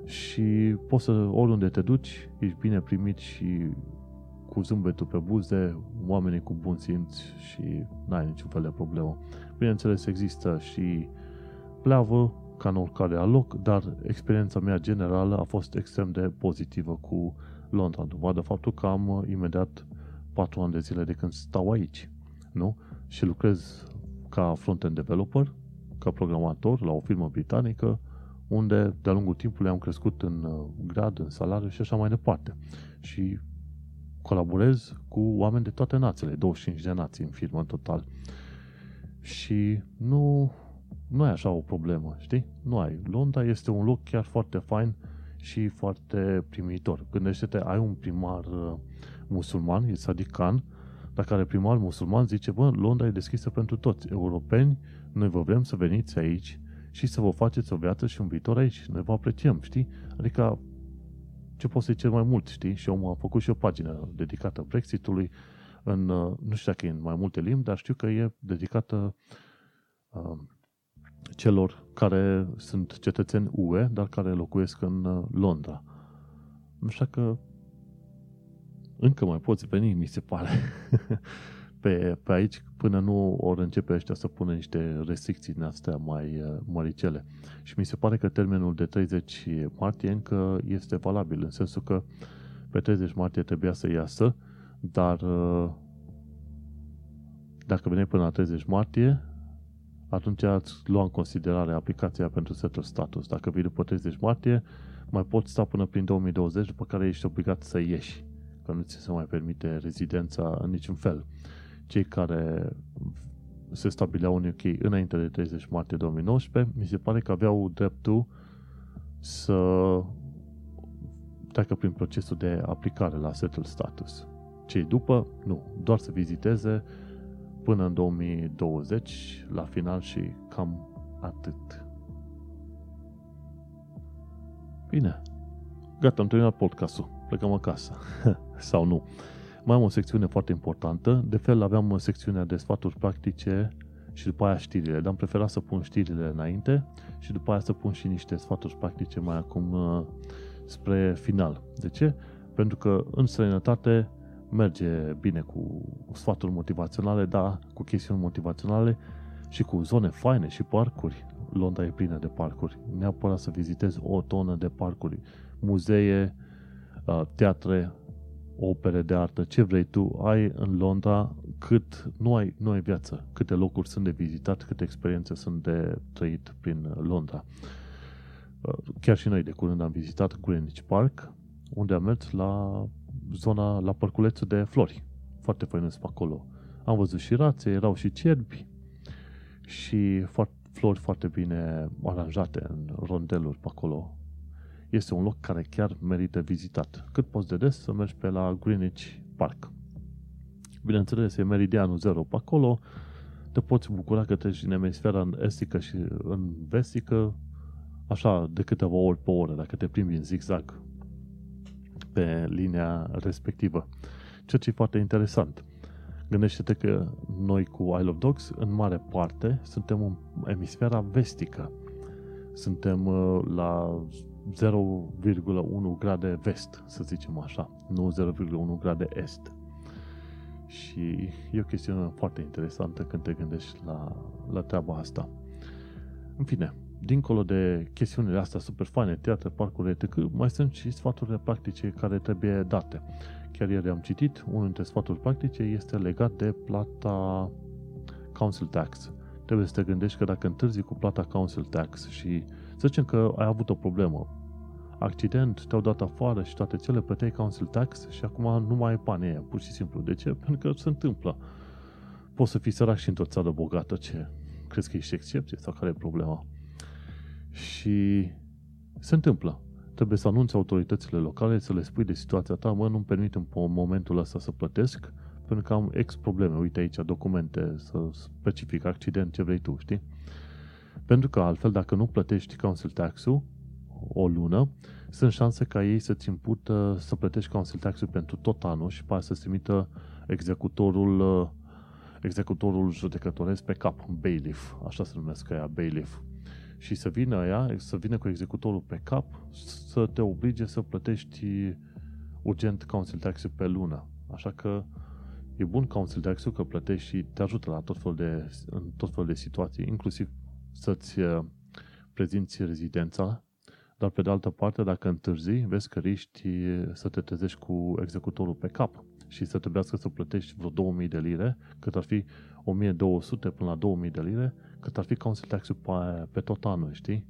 Și poți să, oriunde te duci, ești bine primit și cu zâmbetul pe buze, oamenii cu bun simț și n-ai niciun fel de problemă. Bineînțeles, există și pleavă, ca în oricare alt loc, dar experiența mea generală a fost extrem de pozitivă cu Londra. Dovadă faptul că am imediat 4 ani de zile de când stau aici, nu? Și lucrez ca front-end developer, ca programator la o firmă britanică, unde de-a lungul timpului am crescut în uh, grad, în salariu și așa mai departe. Și colaborez cu oameni de toate națiile, 25 de nații în firmă în total. Și nu, nu ai așa o problemă, știi? Nu ai. Londra este un loc chiar foarte fain și foarte primitor. Gândește-te, ai un primar uh, musulman, e Sadiq Khan, dar care primar musulman zice, bă, Londra e deschisă pentru toți, europeni, noi vă vrem să veniți aici și să vă faceți o viață și un viitor aici. Noi vă apreciem, știi? Adică ce poți să-i cer mai mult, știi? Și omul a făcut și o pagină dedicată Brexitului în, uh, nu știu dacă e în mai multe limbi, dar știu că e dedicată uh, celor care sunt cetățeni UE, dar care locuiesc în uh, Londra. Așa că încă mai poți veni, mi se pare, pe, pe aici, până nu ori începe ăștia să pună niște restricții din astea mai uh, măricele. Și mi se pare că termenul de 30 martie încă este valabil, în sensul că pe 30 martie trebuia să iasă, dar uh, dacă veneai până la 30 martie, atunci ați lua în considerare aplicația pentru setul status. Dacă vii după 30 martie, mai poți sta până prin 2020, după care ești obligat să ieși, că nu ți se mai permite rezidența în niciun fel. Cei care se stabileau în UK înainte de 30 martie 2019, mi se pare că aveau dreptul să treacă prin procesul de aplicare la setul status. Cei după, nu, doar să viziteze până în 2020, la final și cam atât. Bine, gata, am terminat podcastul. Plecăm acasă. Sau nu. Mai am o secțiune foarte importantă. De fel, aveam secțiunea de sfaturi practice și după aia știrile. Dar am preferat să pun știrile înainte și după aia să pun și niște sfaturi practice mai acum uh, spre final. De ce? Pentru că în străinătate merge bine cu sfaturi motivaționale, dar cu chestiuni motivaționale și cu zone faine și parcuri. Londra e plină de parcuri. Neapărat să vizitezi o tonă de parcuri. Muzee, uh, teatre, opere de artă, ce vrei tu, ai în Londra cât nu ai, nu ai viață, câte locuri sunt de vizitat, câte experiențe sunt de trăit prin Londra. Uh, chiar și noi de curând am vizitat Greenwich Park, unde am mers la zona, la parculețul de flori. Foarte făinuț pe acolo. Am văzut și rațe, erau și cerbi și foarte, flori foarte bine aranjate în rondeluri pe acolo. Este un loc care chiar merită vizitat. Cât poți de des să mergi pe la Greenwich Park. Bineînțeles, e meridianul zero pe acolo, te poți bucura că treci din emisfera estică și în vestică, așa, de câteva ori pe oră, dacă te plimbi în zigzag pe linia respectivă. Ceea ce e foarte interesant. Gândește-te că noi cu Isle of Dogs, în mare parte, suntem în emisfera vestică. Suntem uh, la 0,1 grade vest, să zicem așa, nu 0,1 grade est. Și e o chestiune foarte interesantă când te gândești la, la treaba asta. În fine, dincolo de chestiunile astea super faine, teatre, parcuri, etc., mai sunt și sfaturile practice care trebuie date. Chiar ieri am citit, unul dintre sfaturi practice este legat de plata council tax. Trebuie să te gândești că dacă întârzi cu plata council tax și să zicem că ai avut o problemă, accident, te-au dat afară și toate cele plăteai council tax și acum nu mai ai banii aia, pur și simplu. De ce? Pentru că se întâmplă. Poți să fii sărac și într-o țară bogată, ce? Crezi că ești excepție sau care e problema? Și se întâmplă. Trebuie să anunți autoritățile locale, să le spui de situația ta, mă, nu-mi permit în momentul ăsta să plătesc, pentru că am ex probleme. Uite aici documente, să specific accident, ce vrei tu, știi? Pentru că altfel, dacă nu plătești council tax-ul o lună, sunt șanse ca ei să-ți impută să plătești council tax-ul pentru tot anul și pe să-ți trimită executorul executorul judecătoresc pe cap, bailiff, așa se numesc ea, bailiff și să vină ea, să vină cu executorul pe cap, să te oblige să plătești urgent council tax pe lună. Așa că e bun council tax că plătești și te ajută la tot felul de, în tot felul de situații, inclusiv să-ți uh, prezinți rezidența, dar pe de altă parte, dacă întârzi, vezi că riști să te trezești cu executorul pe cap și să trebuiască să plătești vreo 2000 de lire, cât ar fi 1200 până la 2000 de lire, cât ar fi council tax-ul pe, pe tot anul, știi?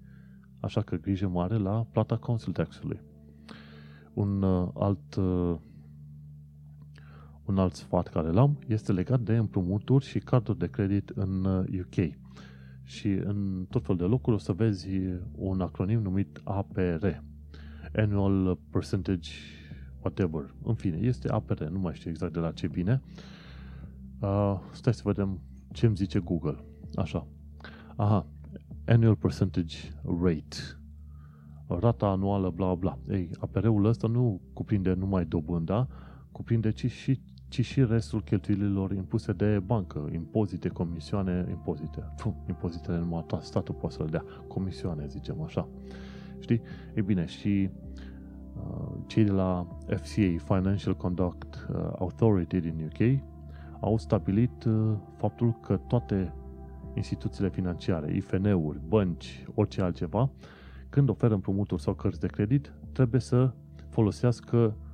Așa că grijă mare la plata council tax-ului. Un uh, alt uh, un alt sfat care l-am este legat de împrumuturi și carduri de credit în UK. Uh, și în tot fel de locuri o să vezi un acronim numit APR. Annual Percentage Whatever. În fine, este APR, nu mai știu exact de la ce vine. Uh, stai să vedem ce îmi zice Google. Așa. Aha, annual percentage rate, rata anuală, bla bla. Ei, APR-ul ăsta nu cuprinde numai dobânda, cuprinde ci și, ci și restul cheltuielilor impuse de bancă, impozite, comisioane, impozite. Puh, impozitele numai statul poate să le dea, comisioane, zicem așa. Știi? E bine, și uh, cei de la FCA, Financial Conduct uh, Authority din UK, au stabilit uh, faptul că toate instituțiile financiare, IFN-uri, bănci, orice altceva, când oferă împrumuturi sau cărți de credit, trebuie să folosească uh,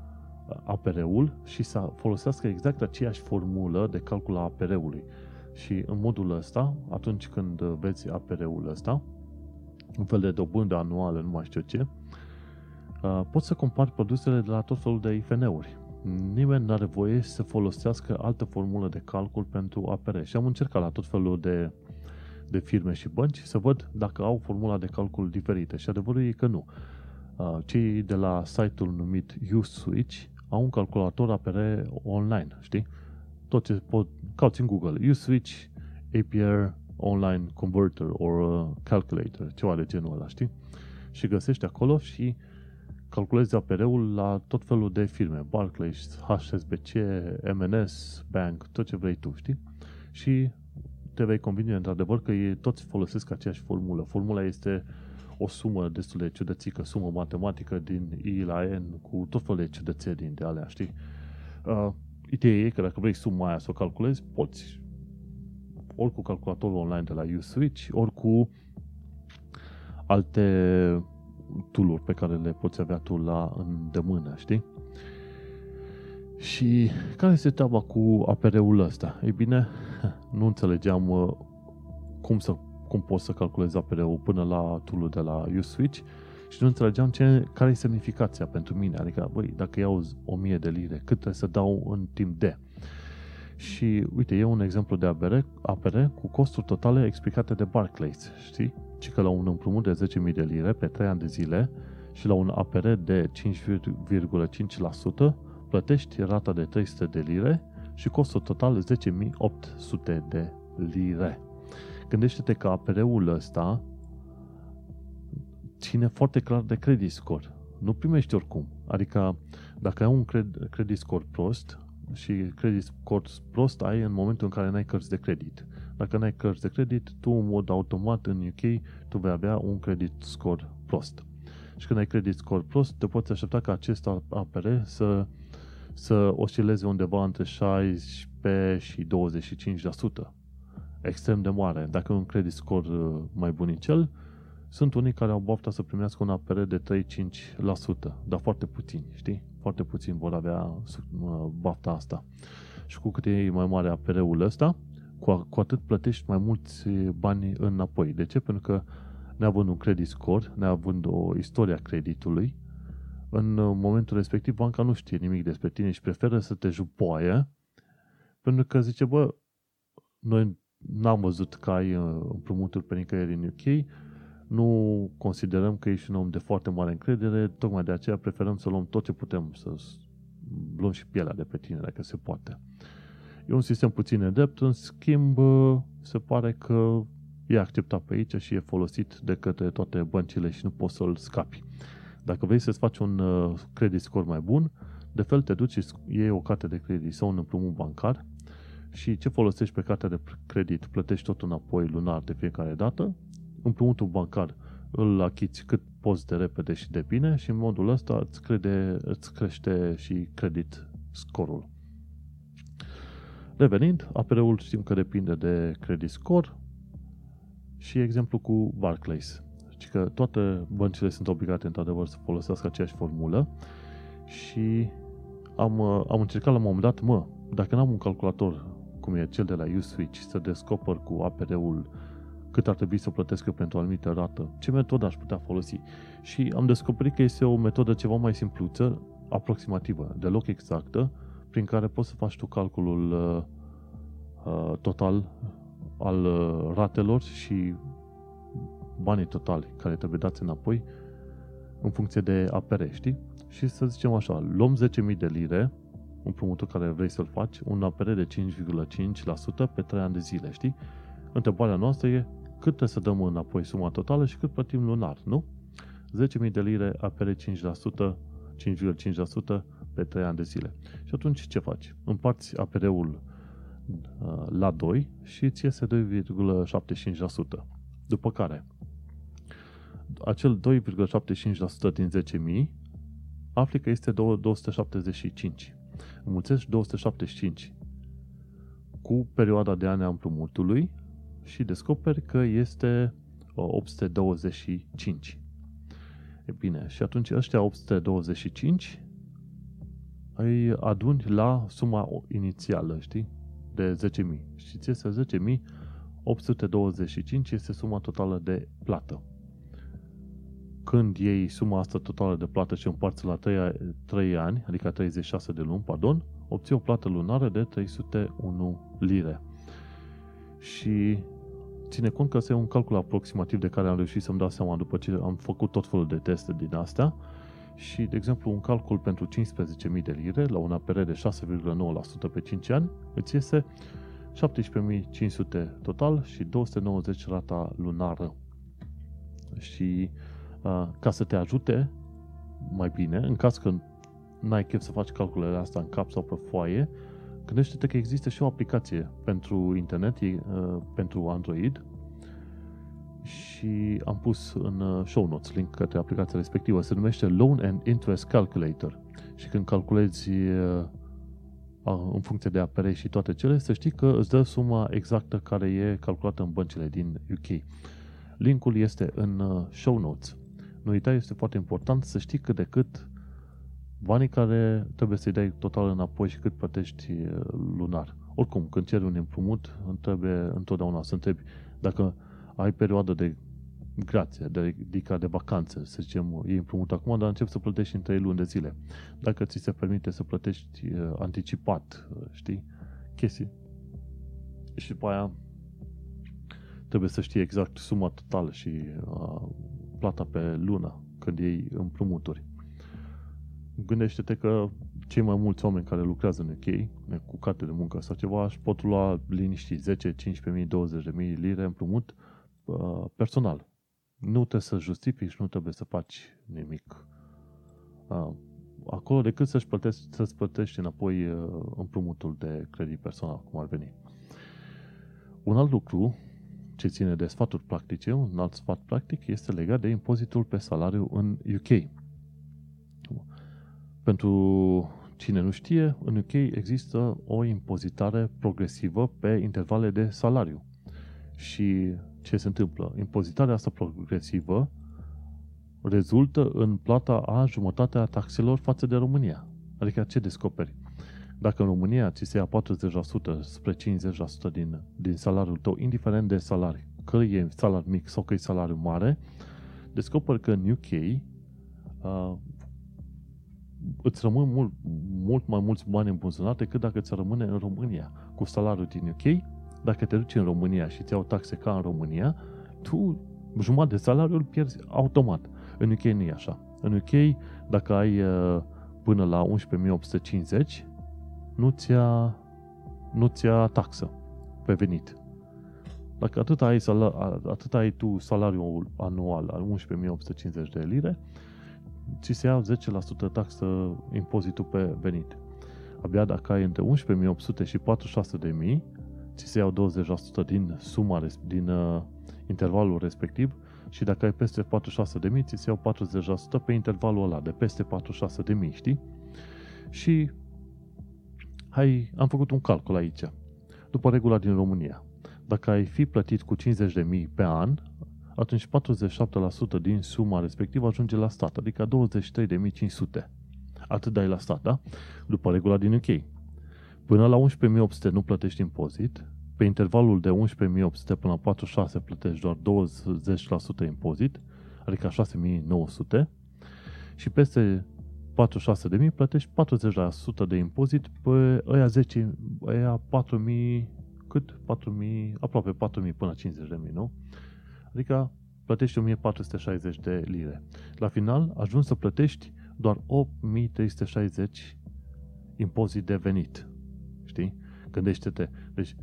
APR-ul și să folosească exact aceeași formulă de calcul a APR-ului. Și în modul ăsta, atunci când vezi APR-ul ăsta, un fel de dobândă anuală, nu mai știu ce, uh, poți să compari produsele de la tot felul de IFN-uri. Nimeni nu are voie să folosească altă formulă de calcul pentru APR. Și am încercat la tot felul de de firme și bănci să văd dacă au formula de calcul diferită și adevărul e că nu. Uh, cei de la site-ul numit USwitch au un calculator APR online, știi? Tot ce pot, cauți în Google, USwitch APR Online Converter or uh, Calculator, ceva de genul ăla, știi? Și găsești acolo și calculezi APR-ul la tot felul de firme, Barclays, HSBC, MNS, Bank, tot ce vrei tu, știi? Și te vei convinge într-adevăr că ei toți folosesc aceeași formulă. Formula este o sumă destul de ciudățică, sumă matematică din I la N cu tot felul de ciudățenii de alea, știi? Uh, ideea e că dacă vrei suma aia să o calculezi, poți. Ori cu calculatorul online de la USwitch, ori cu alte tool pe care le poți avea tu la îndemână, știi? Și care este treaba cu APR-ul ăsta? Ei bine, nu înțelegeam uh, cum, să, cum poți să calculezi APR-ul până la tool de la USwitch și nu înțelegeam ce, care e semnificația pentru mine. Adică, băi, dacă iau 1000 de lire, cât trebuie să dau în timp de? Și uite, e un exemplu de APR, APR cu costuri totale explicate de Barclays, știi? Și că la un împrumut de 10.000 de lire pe 3 ani de zile și la un APR de 5,5% plătești rata de 300 de lire și costul total 10.800 de lire. Gândește-te că APR-ul ăsta ține foarte clar de credit score. Nu primești oricum. Adică dacă ai un credit score prost și credit score prost ai în momentul în care n-ai cărți de credit. Dacă n-ai cărți de credit, tu în mod automat în UK tu vei avea un credit score prost. Și când ai credit score prost, te poți aștepta ca acest APR să să oscileze undeva între 16 și 25%. Extrem de mare. Dacă un credit score uh, mai bunicel, sunt unii care au bafta să primească un APR de 3-5%, dar foarte puțini, știi? Foarte puțini vor avea uh, bafta asta. Și cu cât e mai mare APR-ul ăsta, cu, cu atât plătești mai mulți bani înapoi. De ce? Pentru că neavând un credit score, neavând o istoria creditului, în uh, momentul respectiv banca nu știe nimic despre tine și preferă să te jupoaie pentru că zice, bă, noi n-am văzut că ai uh, împrumuturi pe nicăieri în UK, nu considerăm că ești un om de foarte mare încredere, tocmai de aceea preferăm să luăm tot ce putem, să luăm și pielea de pe tine, dacă se poate. E un sistem puțin nedept, în schimb, uh, se pare că e acceptat pe aici și e folosit de către toate băncile și nu poți să-l scapi. Dacă vrei să-ți faci un uh, credit score mai bun, de fel te duci și iei o carte de credit sau un împrumut bancar și ce folosești pe cartea de credit, plătești tot înapoi lunar de fiecare dată, împrumutul bancar îl achiți cât poți de repede și de bine și în modul ăsta îți, crede, îți crește și credit scorul. Revenind, APR-ul știm că depinde de credit score și exemplu cu Barclays. Ci că toate băncile sunt obligate într-adevăr să folosească aceeași formulă și am, uh, am încercat la un moment dat, mă, dacă n-am un calculator cum e cel de la USwitch, să descoper cu APR-ul cât ar trebui să plătesc eu pentru o anumită rată, ce metodă aș putea folosi. Și am descoperit că este o metodă ceva mai simpluță, aproximativă, deloc exactă, prin care poți să faci tu calculul uh, uh, total al uh, ratelor și banii totali care trebuie dați înapoi în funcție de APR, știi? Și să zicem așa, luăm 10.000 de lire, împrumutul care vrei să-l faci, un APR de 5,5% pe 3 ani de zile, știi? Întrebarea noastră e cât trebuie să dăm înapoi suma totală și cât plătim lunar, nu? 10.000 de lire apere 5%, 5,5% pe 3 ani de zile. Și atunci ce faci? Împarți APR-ul uh, la 2 și îți iese 2,75%. După care, acel 2,75% din 10.000 afli că este 275. Înmulțești 275 cu perioada de ani a împrumutului și descoperi că este 825. E bine, și atunci ăștia 825 îi aduni la suma inițială, știi? De 10.000. Și ți este 10.825 este suma totală de plată. Când iei suma asta totală de plată și împarți la 3, 3 ani, adică 36 de luni, pardon, obții o plată lunară de 301 lire. Și ține cont că este un calcul aproximativ de care am reușit să-mi dau seama după ce am făcut tot felul de teste din astea și, de exemplu, un calcul pentru 15.000 de lire la un APR de 6,9% pe 5 ani îți iese 17.500 total și 290 rata lunară. Și uh, ca să te ajute mai bine, în caz că n-ai chef să faci calculele astea în cap sau pe foaie, gândește-te că există și o aplicație pentru internet, uh, pentru Android, și am pus în uh, show notes link către aplicația respectivă. Se numește Loan and Interest Calculator. Și când calculezi uh, în funcție de apere și toate cele, să știi că îți dă suma exactă care e calculată în băncile din UK. Linkul este în show notes. Nu uita, este foarte important să știi cât de cât banii care trebuie să-i dai total înapoi și cât plătești lunar. Oricum, când ceri un împrumut, trebuie întotdeauna să întrebi dacă ai perioadă de grație, de, adică de vacanță, să zicem, e împrumut acum, dar încep să plătești în 3 luni de zile. Dacă ți se permite să plătești uh, anticipat, uh, știi, chestii. Și după aia trebuie să știi exact suma totală și uh, plata pe lună când iei împrumuturi gândește-te că cei mai mulți oameni care lucrează în UK, cu carte de muncă sau ceva, își pot lua liniști 10, 15.000, 20.000 lire împrumut uh, personal. Nu trebuie să justifici, nu trebuie să faci nimic. Uh, acolo decât să-și plătești, să-ți plătești înapoi uh, împrumutul de credit personal, cum ar veni. Un alt lucru ce ține de sfaturi practice, un alt sfat practic, este legat de impozitul pe salariu în UK. Pentru cine nu știe, în UK există o impozitare progresivă pe intervale de salariu. Și ce se întâmplă? Impozitarea asta progresivă rezultă în plata a jumătatea taxelor față de România. Adică ce descoperi? Dacă în România ți se ia 40% spre 50% din, din salariul tău, indiferent de salariu, că e salariu mic sau că e salariu mare, descoperi că în UK uh, îți rămân mult, mult mai mulți bani în buzunar decât dacă ți rămâne în România. Cu salariul din UK, dacă te duci în România și îți iau taxe ca în România, tu jumătate de salariu îl pierzi automat. În UK nu e așa. În UK, dacă ai uh, până la 11.850, nu-ți ia, nu-ți ia taxă pe venit. Dacă atât ai, atât ai tu salariul anual al 11.850 de lire, ți se ia 10% taxă impozitul pe venit. Abia dacă ai între 11.800 și 46.000, ți se iau 20% din suma, din uh, intervalul respectiv și dacă ai peste 46.000, ți se iau 40% pe intervalul ăla de peste 46.000, știi? Și hai, am făcut un calcul aici. După regula din România, dacă ai fi plătit cu 50.000 pe an, atunci 47% din suma respectivă ajunge la stat, adică 23.500. Atât dai la stat, da? După regula din UK. Până la 11.800 nu plătești impozit, pe intervalul de 11.800 până la 46 plătești doar 20% impozit, adică 6.900, și peste 46.000 plătești 40% de impozit pe ăia 10, ăia 4.000, cât? 4.000, aproape 4.000 până 50.000, nu? Adică plătești 1460 de lire. La final, ajungi să plătești doar 8360 impozit de venit. Știi? Gândește-te. Deci,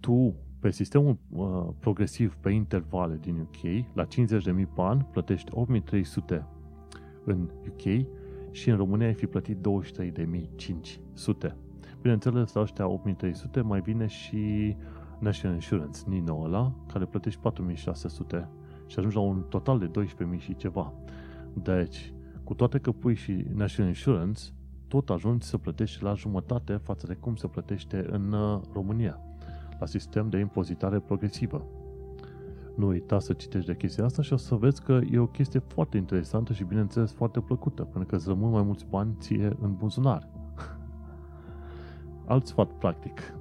tu Pe sistemul uh, progresiv pe intervale din UK, la 50.000 pe an, plătești 8.300 în UK și în România ai fi plătit 23.500. Bineînțeles, la ăștia 8.300 mai vine și National Insurance, Nino ăla, care plătești 4.600 și ajungi la un total de 12.000 și ceva. Deci, cu toate că pui și National Insurance, tot ajungi să plătești la jumătate față de cum se plătește în uh, România, la sistem de impozitare progresivă. Nu uita să citești de chestia asta și o să vezi că e o chestie foarte interesantă și, bineînțeles, foarte plăcută, pentru că îți rămân mai mulți bani ție în buzunar. Alt sfat practic.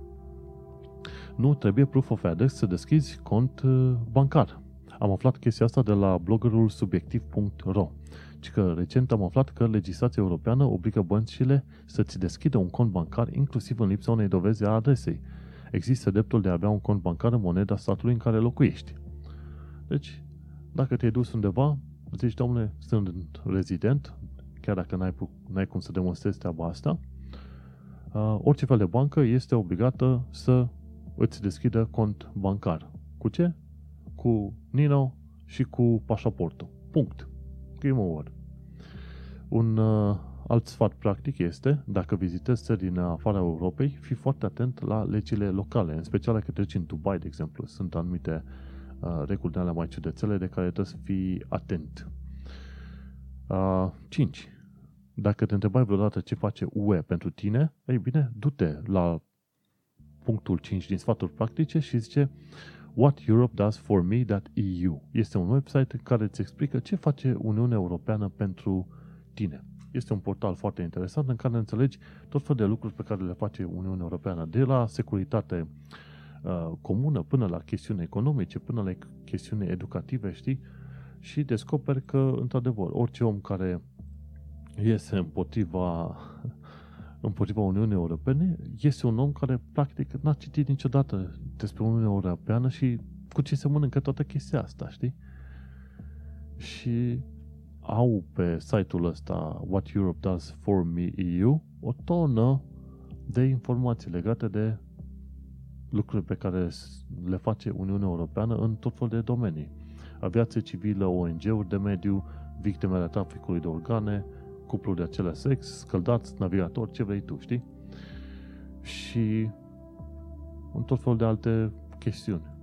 Nu trebuie proof of address să deschizi cont uh, bancar. Am aflat chestia asta de la bloggerul subiectiv.ro ci că recent am aflat că legislația europeană obligă băncile să-ți deschidă un cont bancar inclusiv în lipsa unei dovezi a adresei. Există dreptul de a avea un cont bancar în moneda statului în care locuiești. Deci, dacă te-ai dus undeva, zici, domnule, sunt rezident, chiar dacă n-ai, n-ai cum să demonstrezi treaba asta, uh, orice fel de bancă este obligată să îți deschidă cont bancar. Cu ce? Cu Nino și cu pașaportul. Punct. Game over. Un uh, alt sfat practic este, dacă vizitezi țări din afara Europei, fii foarte atent la legile locale, în special dacă treci în Dubai, de exemplu. Sunt anumite uh, reguli de alea mai ciudățele de care trebuie să fii atent. Uh, 5. Dacă te întrebai vreodată ce face UE pentru tine, ei bine, du-te la punctul 5 din sfaturi practice și zice What Europe Does For Me EU. Este un website care îți explică ce face Uniunea Europeană pentru tine. Este un portal foarte interesant în care înțelegi tot felul de lucruri pe care le face Uniunea Europeană, de la securitate uh, comună până la chestiuni economice, până la chestiuni educative, știi? Și descoperi că, într-adevăr, orice om care iese împotriva împotriva Uniunii Europene, este un om care practic n-a citit niciodată despre Uniunea Europeană și cu ce se mănâncă toată chestia asta, știi? Și au pe site-ul ăsta What Europe Does For Me EU o tonă de informații legate de lucruri pe care le face Uniunea Europeană în tot fel de domenii. Aviație civilă, ONG-uri de mediu, victimele traficului de organe, cupluri de același sex, scăldați, navigator, ce vrei tu, știi? Și un tot fel de alte chestiuni.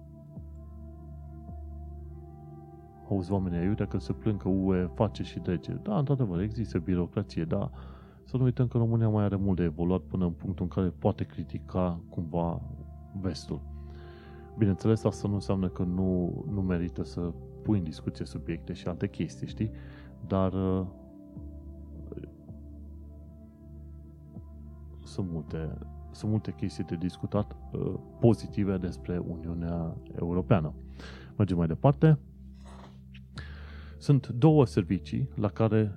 Auzi oamenii aiurea că se plâng că UE face și dege. Da, într-adevăr, există birocrație, dar să nu uităm că România mai are mult de evoluat până în punctul în care poate critica cumva vestul. Bineînțeles, asta nu înseamnă că nu, nu merită să pui în discuție subiecte și alte chestii, știi? Dar uh, sunt multe, sunt multe chestii de discutat uh, pozitive despre Uniunea Europeană. Mergem mai departe. Sunt două servicii la care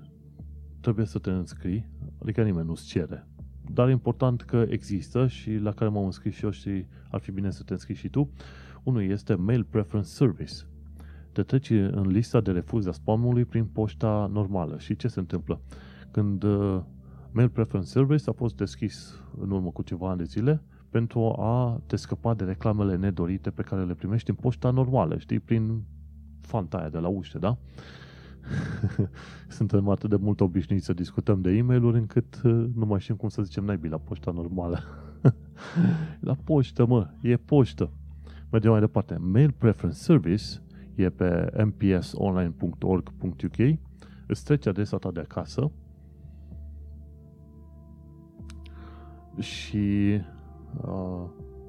trebuie să te înscrii, adică nimeni nu-ți cere. Dar e important că există și la care m-am înscris și eu și ar fi bine să te înscrii și tu. Unul este Mail Preference Service. Te treci în lista de refuz a spamului prin poșta normală. Și ce se întâmplă? Când uh, Mail Preference Service a fost deschis în urmă cu ceva ani de zile pentru a te scăpa de reclamele nedorite pe care le primești în poșta normală, știi, prin fantaia de la ușă, da? Suntem atât de mult obișnuiți să discutăm de e mail încât uh, nu mai știm cum să zicem naibii la poșta normală. la poștă, mă, e poștă. Mergem mai departe. Mail Preference Service e pe mpsonline.org.uk îți trece adresa ta de acasă și uh,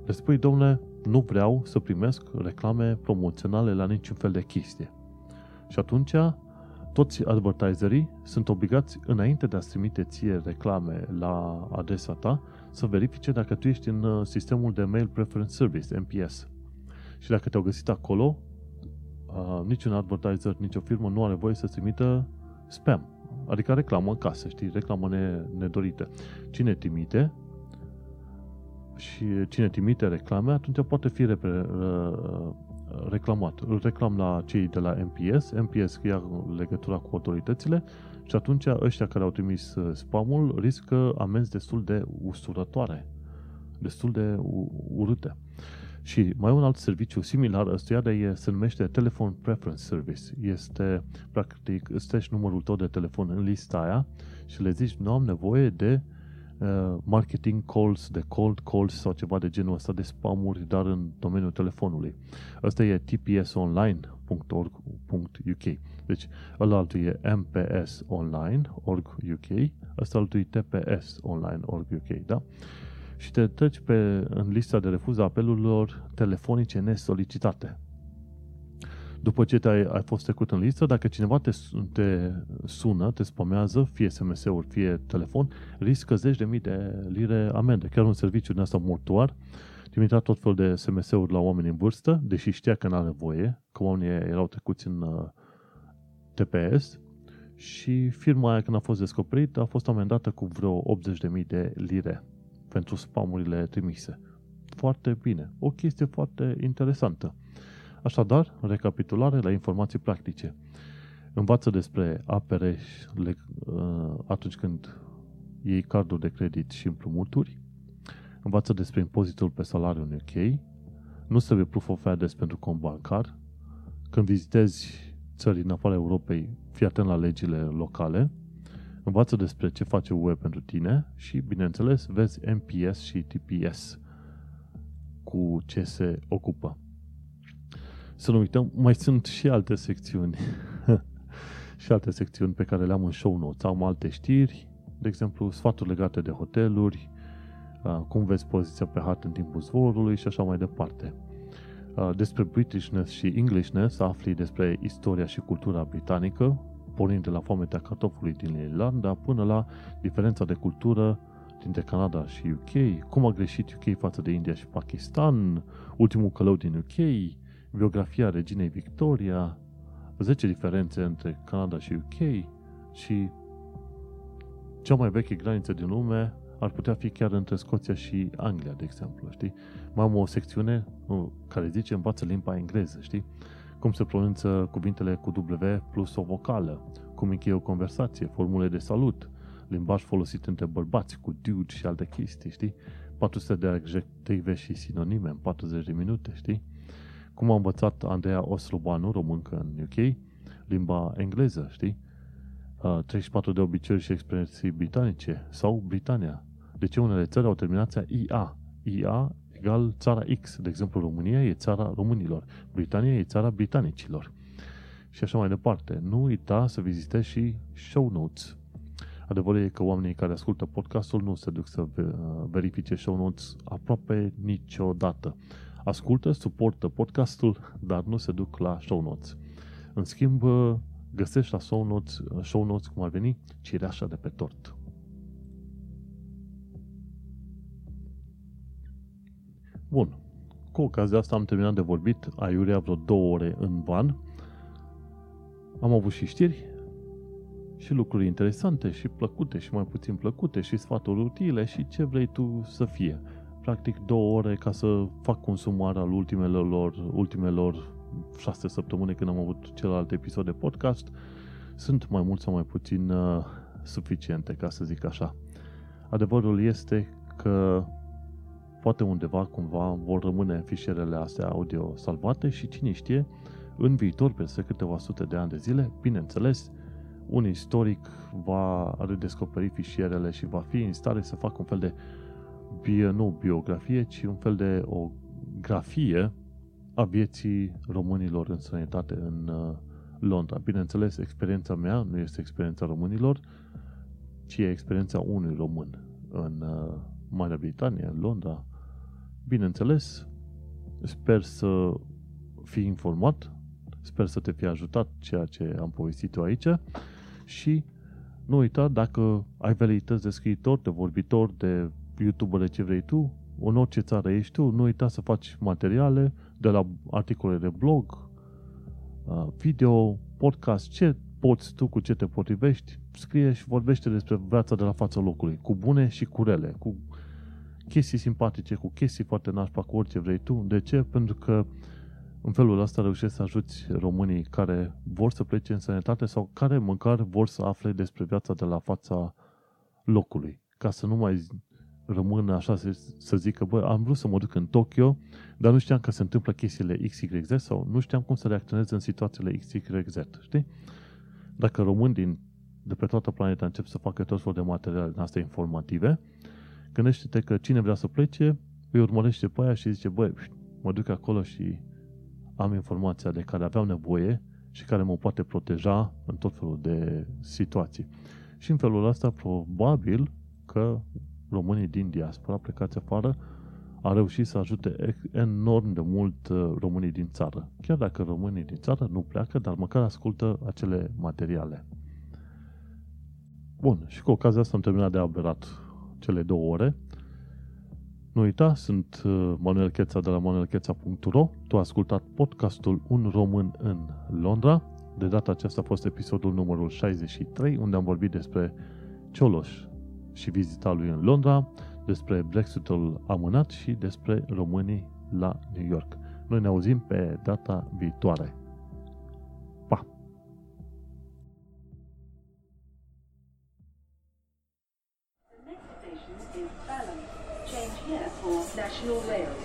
le spui, domnule, nu vreau să primesc reclame promoționale la niciun fel de chestie. Și atunci toți advertiserii sunt obligați, înainte de a trimite ție reclame la adresa ta, să verifice dacă tu ești în uh, sistemul de Mail Preference Service, MPS. Și dacă te-au găsit acolo, uh, niciun advertiser, nicio firmă nu are voie să trimită spam. Adică reclamă în casă, știi, reclamă nedorită. Cine trimite, și cine trimite reclame, atunci poate fi repre, reclamat. Îl reclam la cei de la MPS, MPS ia legătura cu autoritățile și atunci ăștia care au trimis uh, spamul riscă amenzi destul de usturătoare, destul de urâte. Și mai un alt serviciu similar ăstuia, de se numește Telephone Preference Service. Este, practic, îți numărul tău de telefon în lista aia și le zici, nu am nevoie de uh, marketing calls, de cold calls sau ceva de genul ăsta de spamuri, dar în domeniul telefonului. Asta e tpsonline.org.uk. Deci, ăla altul e mpsonline.org.uk, ăsta altul e tpsonline.org.uk, da? și te treci pe, în lista de refuz a apelurilor telefonice nesolicitate. După ce te-ai, ai fost trecut în listă, dacă cineva te, te sună, te spamează, fie SMS-uri, fie telefon, riscă zeci de mii de lire amende. Chiar un serviciu din asta mortuar trimitea tot felul de SMS-uri la oameni în vârstă, deși știa că n-are voie, că oamenii erau trecuți în uh, TPS și firma aia când a fost descoperită a fost amendată cu vreo 80.000 de lire pentru spamurile trimise. Foarte bine. O chestie foarte interesantă. Așadar, recapitulare la informații practice. Învață despre APR uh, atunci când iei carduri de credit și împrumuturi. Învață despre impozitul pe salariu în UK. Nu trebuie proof of address pentru cont bancar. Când vizitezi țări în afara Europei, fii atent la legile locale învață despre ce face UE pentru tine și, bineînțeles, vezi MPS și TPS cu ce se ocupă. Să nu uităm, mai sunt și alte secțiuni și alte secțiuni pe care le-am în show notes. Am alte știri, de exemplu, sfaturi legate de hoteluri, cum vezi poziția pe hartă în timpul zborului și așa mai departe. Despre Britishness și Englishness afli despre istoria și cultura britanică, pornind de la foametea cartofului din Irlanda până la diferența de cultură dintre Canada și UK, cum a greșit UK față de India și Pakistan, ultimul călău din UK, biografia reginei Victoria, 10 diferențe între Canada și UK și cea mai veche graniță din lume ar putea fi chiar între Scoția și Anglia, de exemplu, știi? Mai am o secțiune uh, care zice învață limba engleză, știi? cum se pronunță cuvintele cu W plus o vocală, cum încheie o conversație, formule de salut, limbaj folosit între bărbați cu dude și alte chestii, știi? 400 de adjective și sinonime în 40 de minute, știi? Cum a învățat Andreea Oslobanu, româncă în UK, limba engleză, știi? 34 de obiceiuri și expresii britanice sau Britania. De ce unele țări au terminația IA? IA egal țara X. De exemplu, România e țara românilor, Britania e țara britanicilor. Și așa mai departe. Nu uita să vizitezi și show notes. Adevărul e că oamenii care ascultă podcastul nu se duc să verifice show notes aproape niciodată. Ascultă, suportă podcastul, dar nu se duc la show notes. În schimb, găsești la show notes, show notes cum ar veni, cireașa de pe tort. Bun. Cu ocazia asta am terminat de vorbit aiurea vreo două ore în van. Am avut și știri și lucruri interesante și plăcute și mai puțin plăcute și sfaturi utile și ce vrei tu să fie. Practic două ore ca să fac consumar al ultimelor, ultimelor șase săptămâni când am avut celălalt episod de podcast sunt mai mult sau mai puțin uh, suficiente, ca să zic așa. Adevărul este că poate undeva cumva vor rămâne fișierele astea audio salvate și cine știe, în viitor, peste câteva sute de ani de zile, bineînțeles, un istoric va redescoperi fișierele și va fi în stare să facă un fel de bio, nu biografie, ci un fel de o grafie a vieții românilor în sănătate în uh, Londra. Bineînțeles, experiența mea nu este experiența românilor, ci e experiența unui român în uh, Marea Britanie, în Londra, Bineînțeles, sper să fii informat, sper să te fie ajutat ceea ce am povestit eu aici și nu uita, dacă ai velități de scriitor, de vorbitor, de youtuber, de ce vrei tu, în orice țară ești tu, nu uita să faci materiale de la articole de blog, video, podcast, ce poți tu, cu ce te potrivești, scrie și vorbește despre viața de la fața locului, cu bune și cu rele, cu chestii simpatice, cu chestii foarte nașpa, cu orice vrei tu. De ce? Pentru că în felul ăsta reușești să ajuți românii care vor să plece în sănătate sau care măcar vor să afle despre viața de la fața locului. Ca să nu mai rămân așa să, să zică, bă, am vrut să mă duc în Tokyo, dar nu știam că se întâmplă chestiile XYZ sau nu știam cum să reacționez în situațiile XYZ, știi? Dacă români din, de pe toată planeta încep să facă tot felul de materiale din astea informative, gândește-te că cine vrea să plece, îi urmărește pe aia și zice, băi, mă duc acolo și am informația de care aveam nevoie și care mă poate proteja în tot felul de situații. Și în felul ăsta, probabil că românii din diaspora plecați afară a reușit să ajute enorm de mult uh, românii din țară. Chiar dacă românii din țară nu pleacă, dar măcar ascultă acele materiale. Bun, și cu ocazia asta am terminat de aberat cele două ore. Nu uita, sunt uh, Manuel Cheța de la manuelcheța.ro Tu ai ascultat podcastul Un român în Londra. De data aceasta a fost episodul numărul 63, unde am vorbit despre Cioloș și vizita lui în Londra, despre Brexitul amânat și despre românii la New York. Noi ne auzim pe data viitoare. Pa! The next station is Balham. Change here for National Rail Service.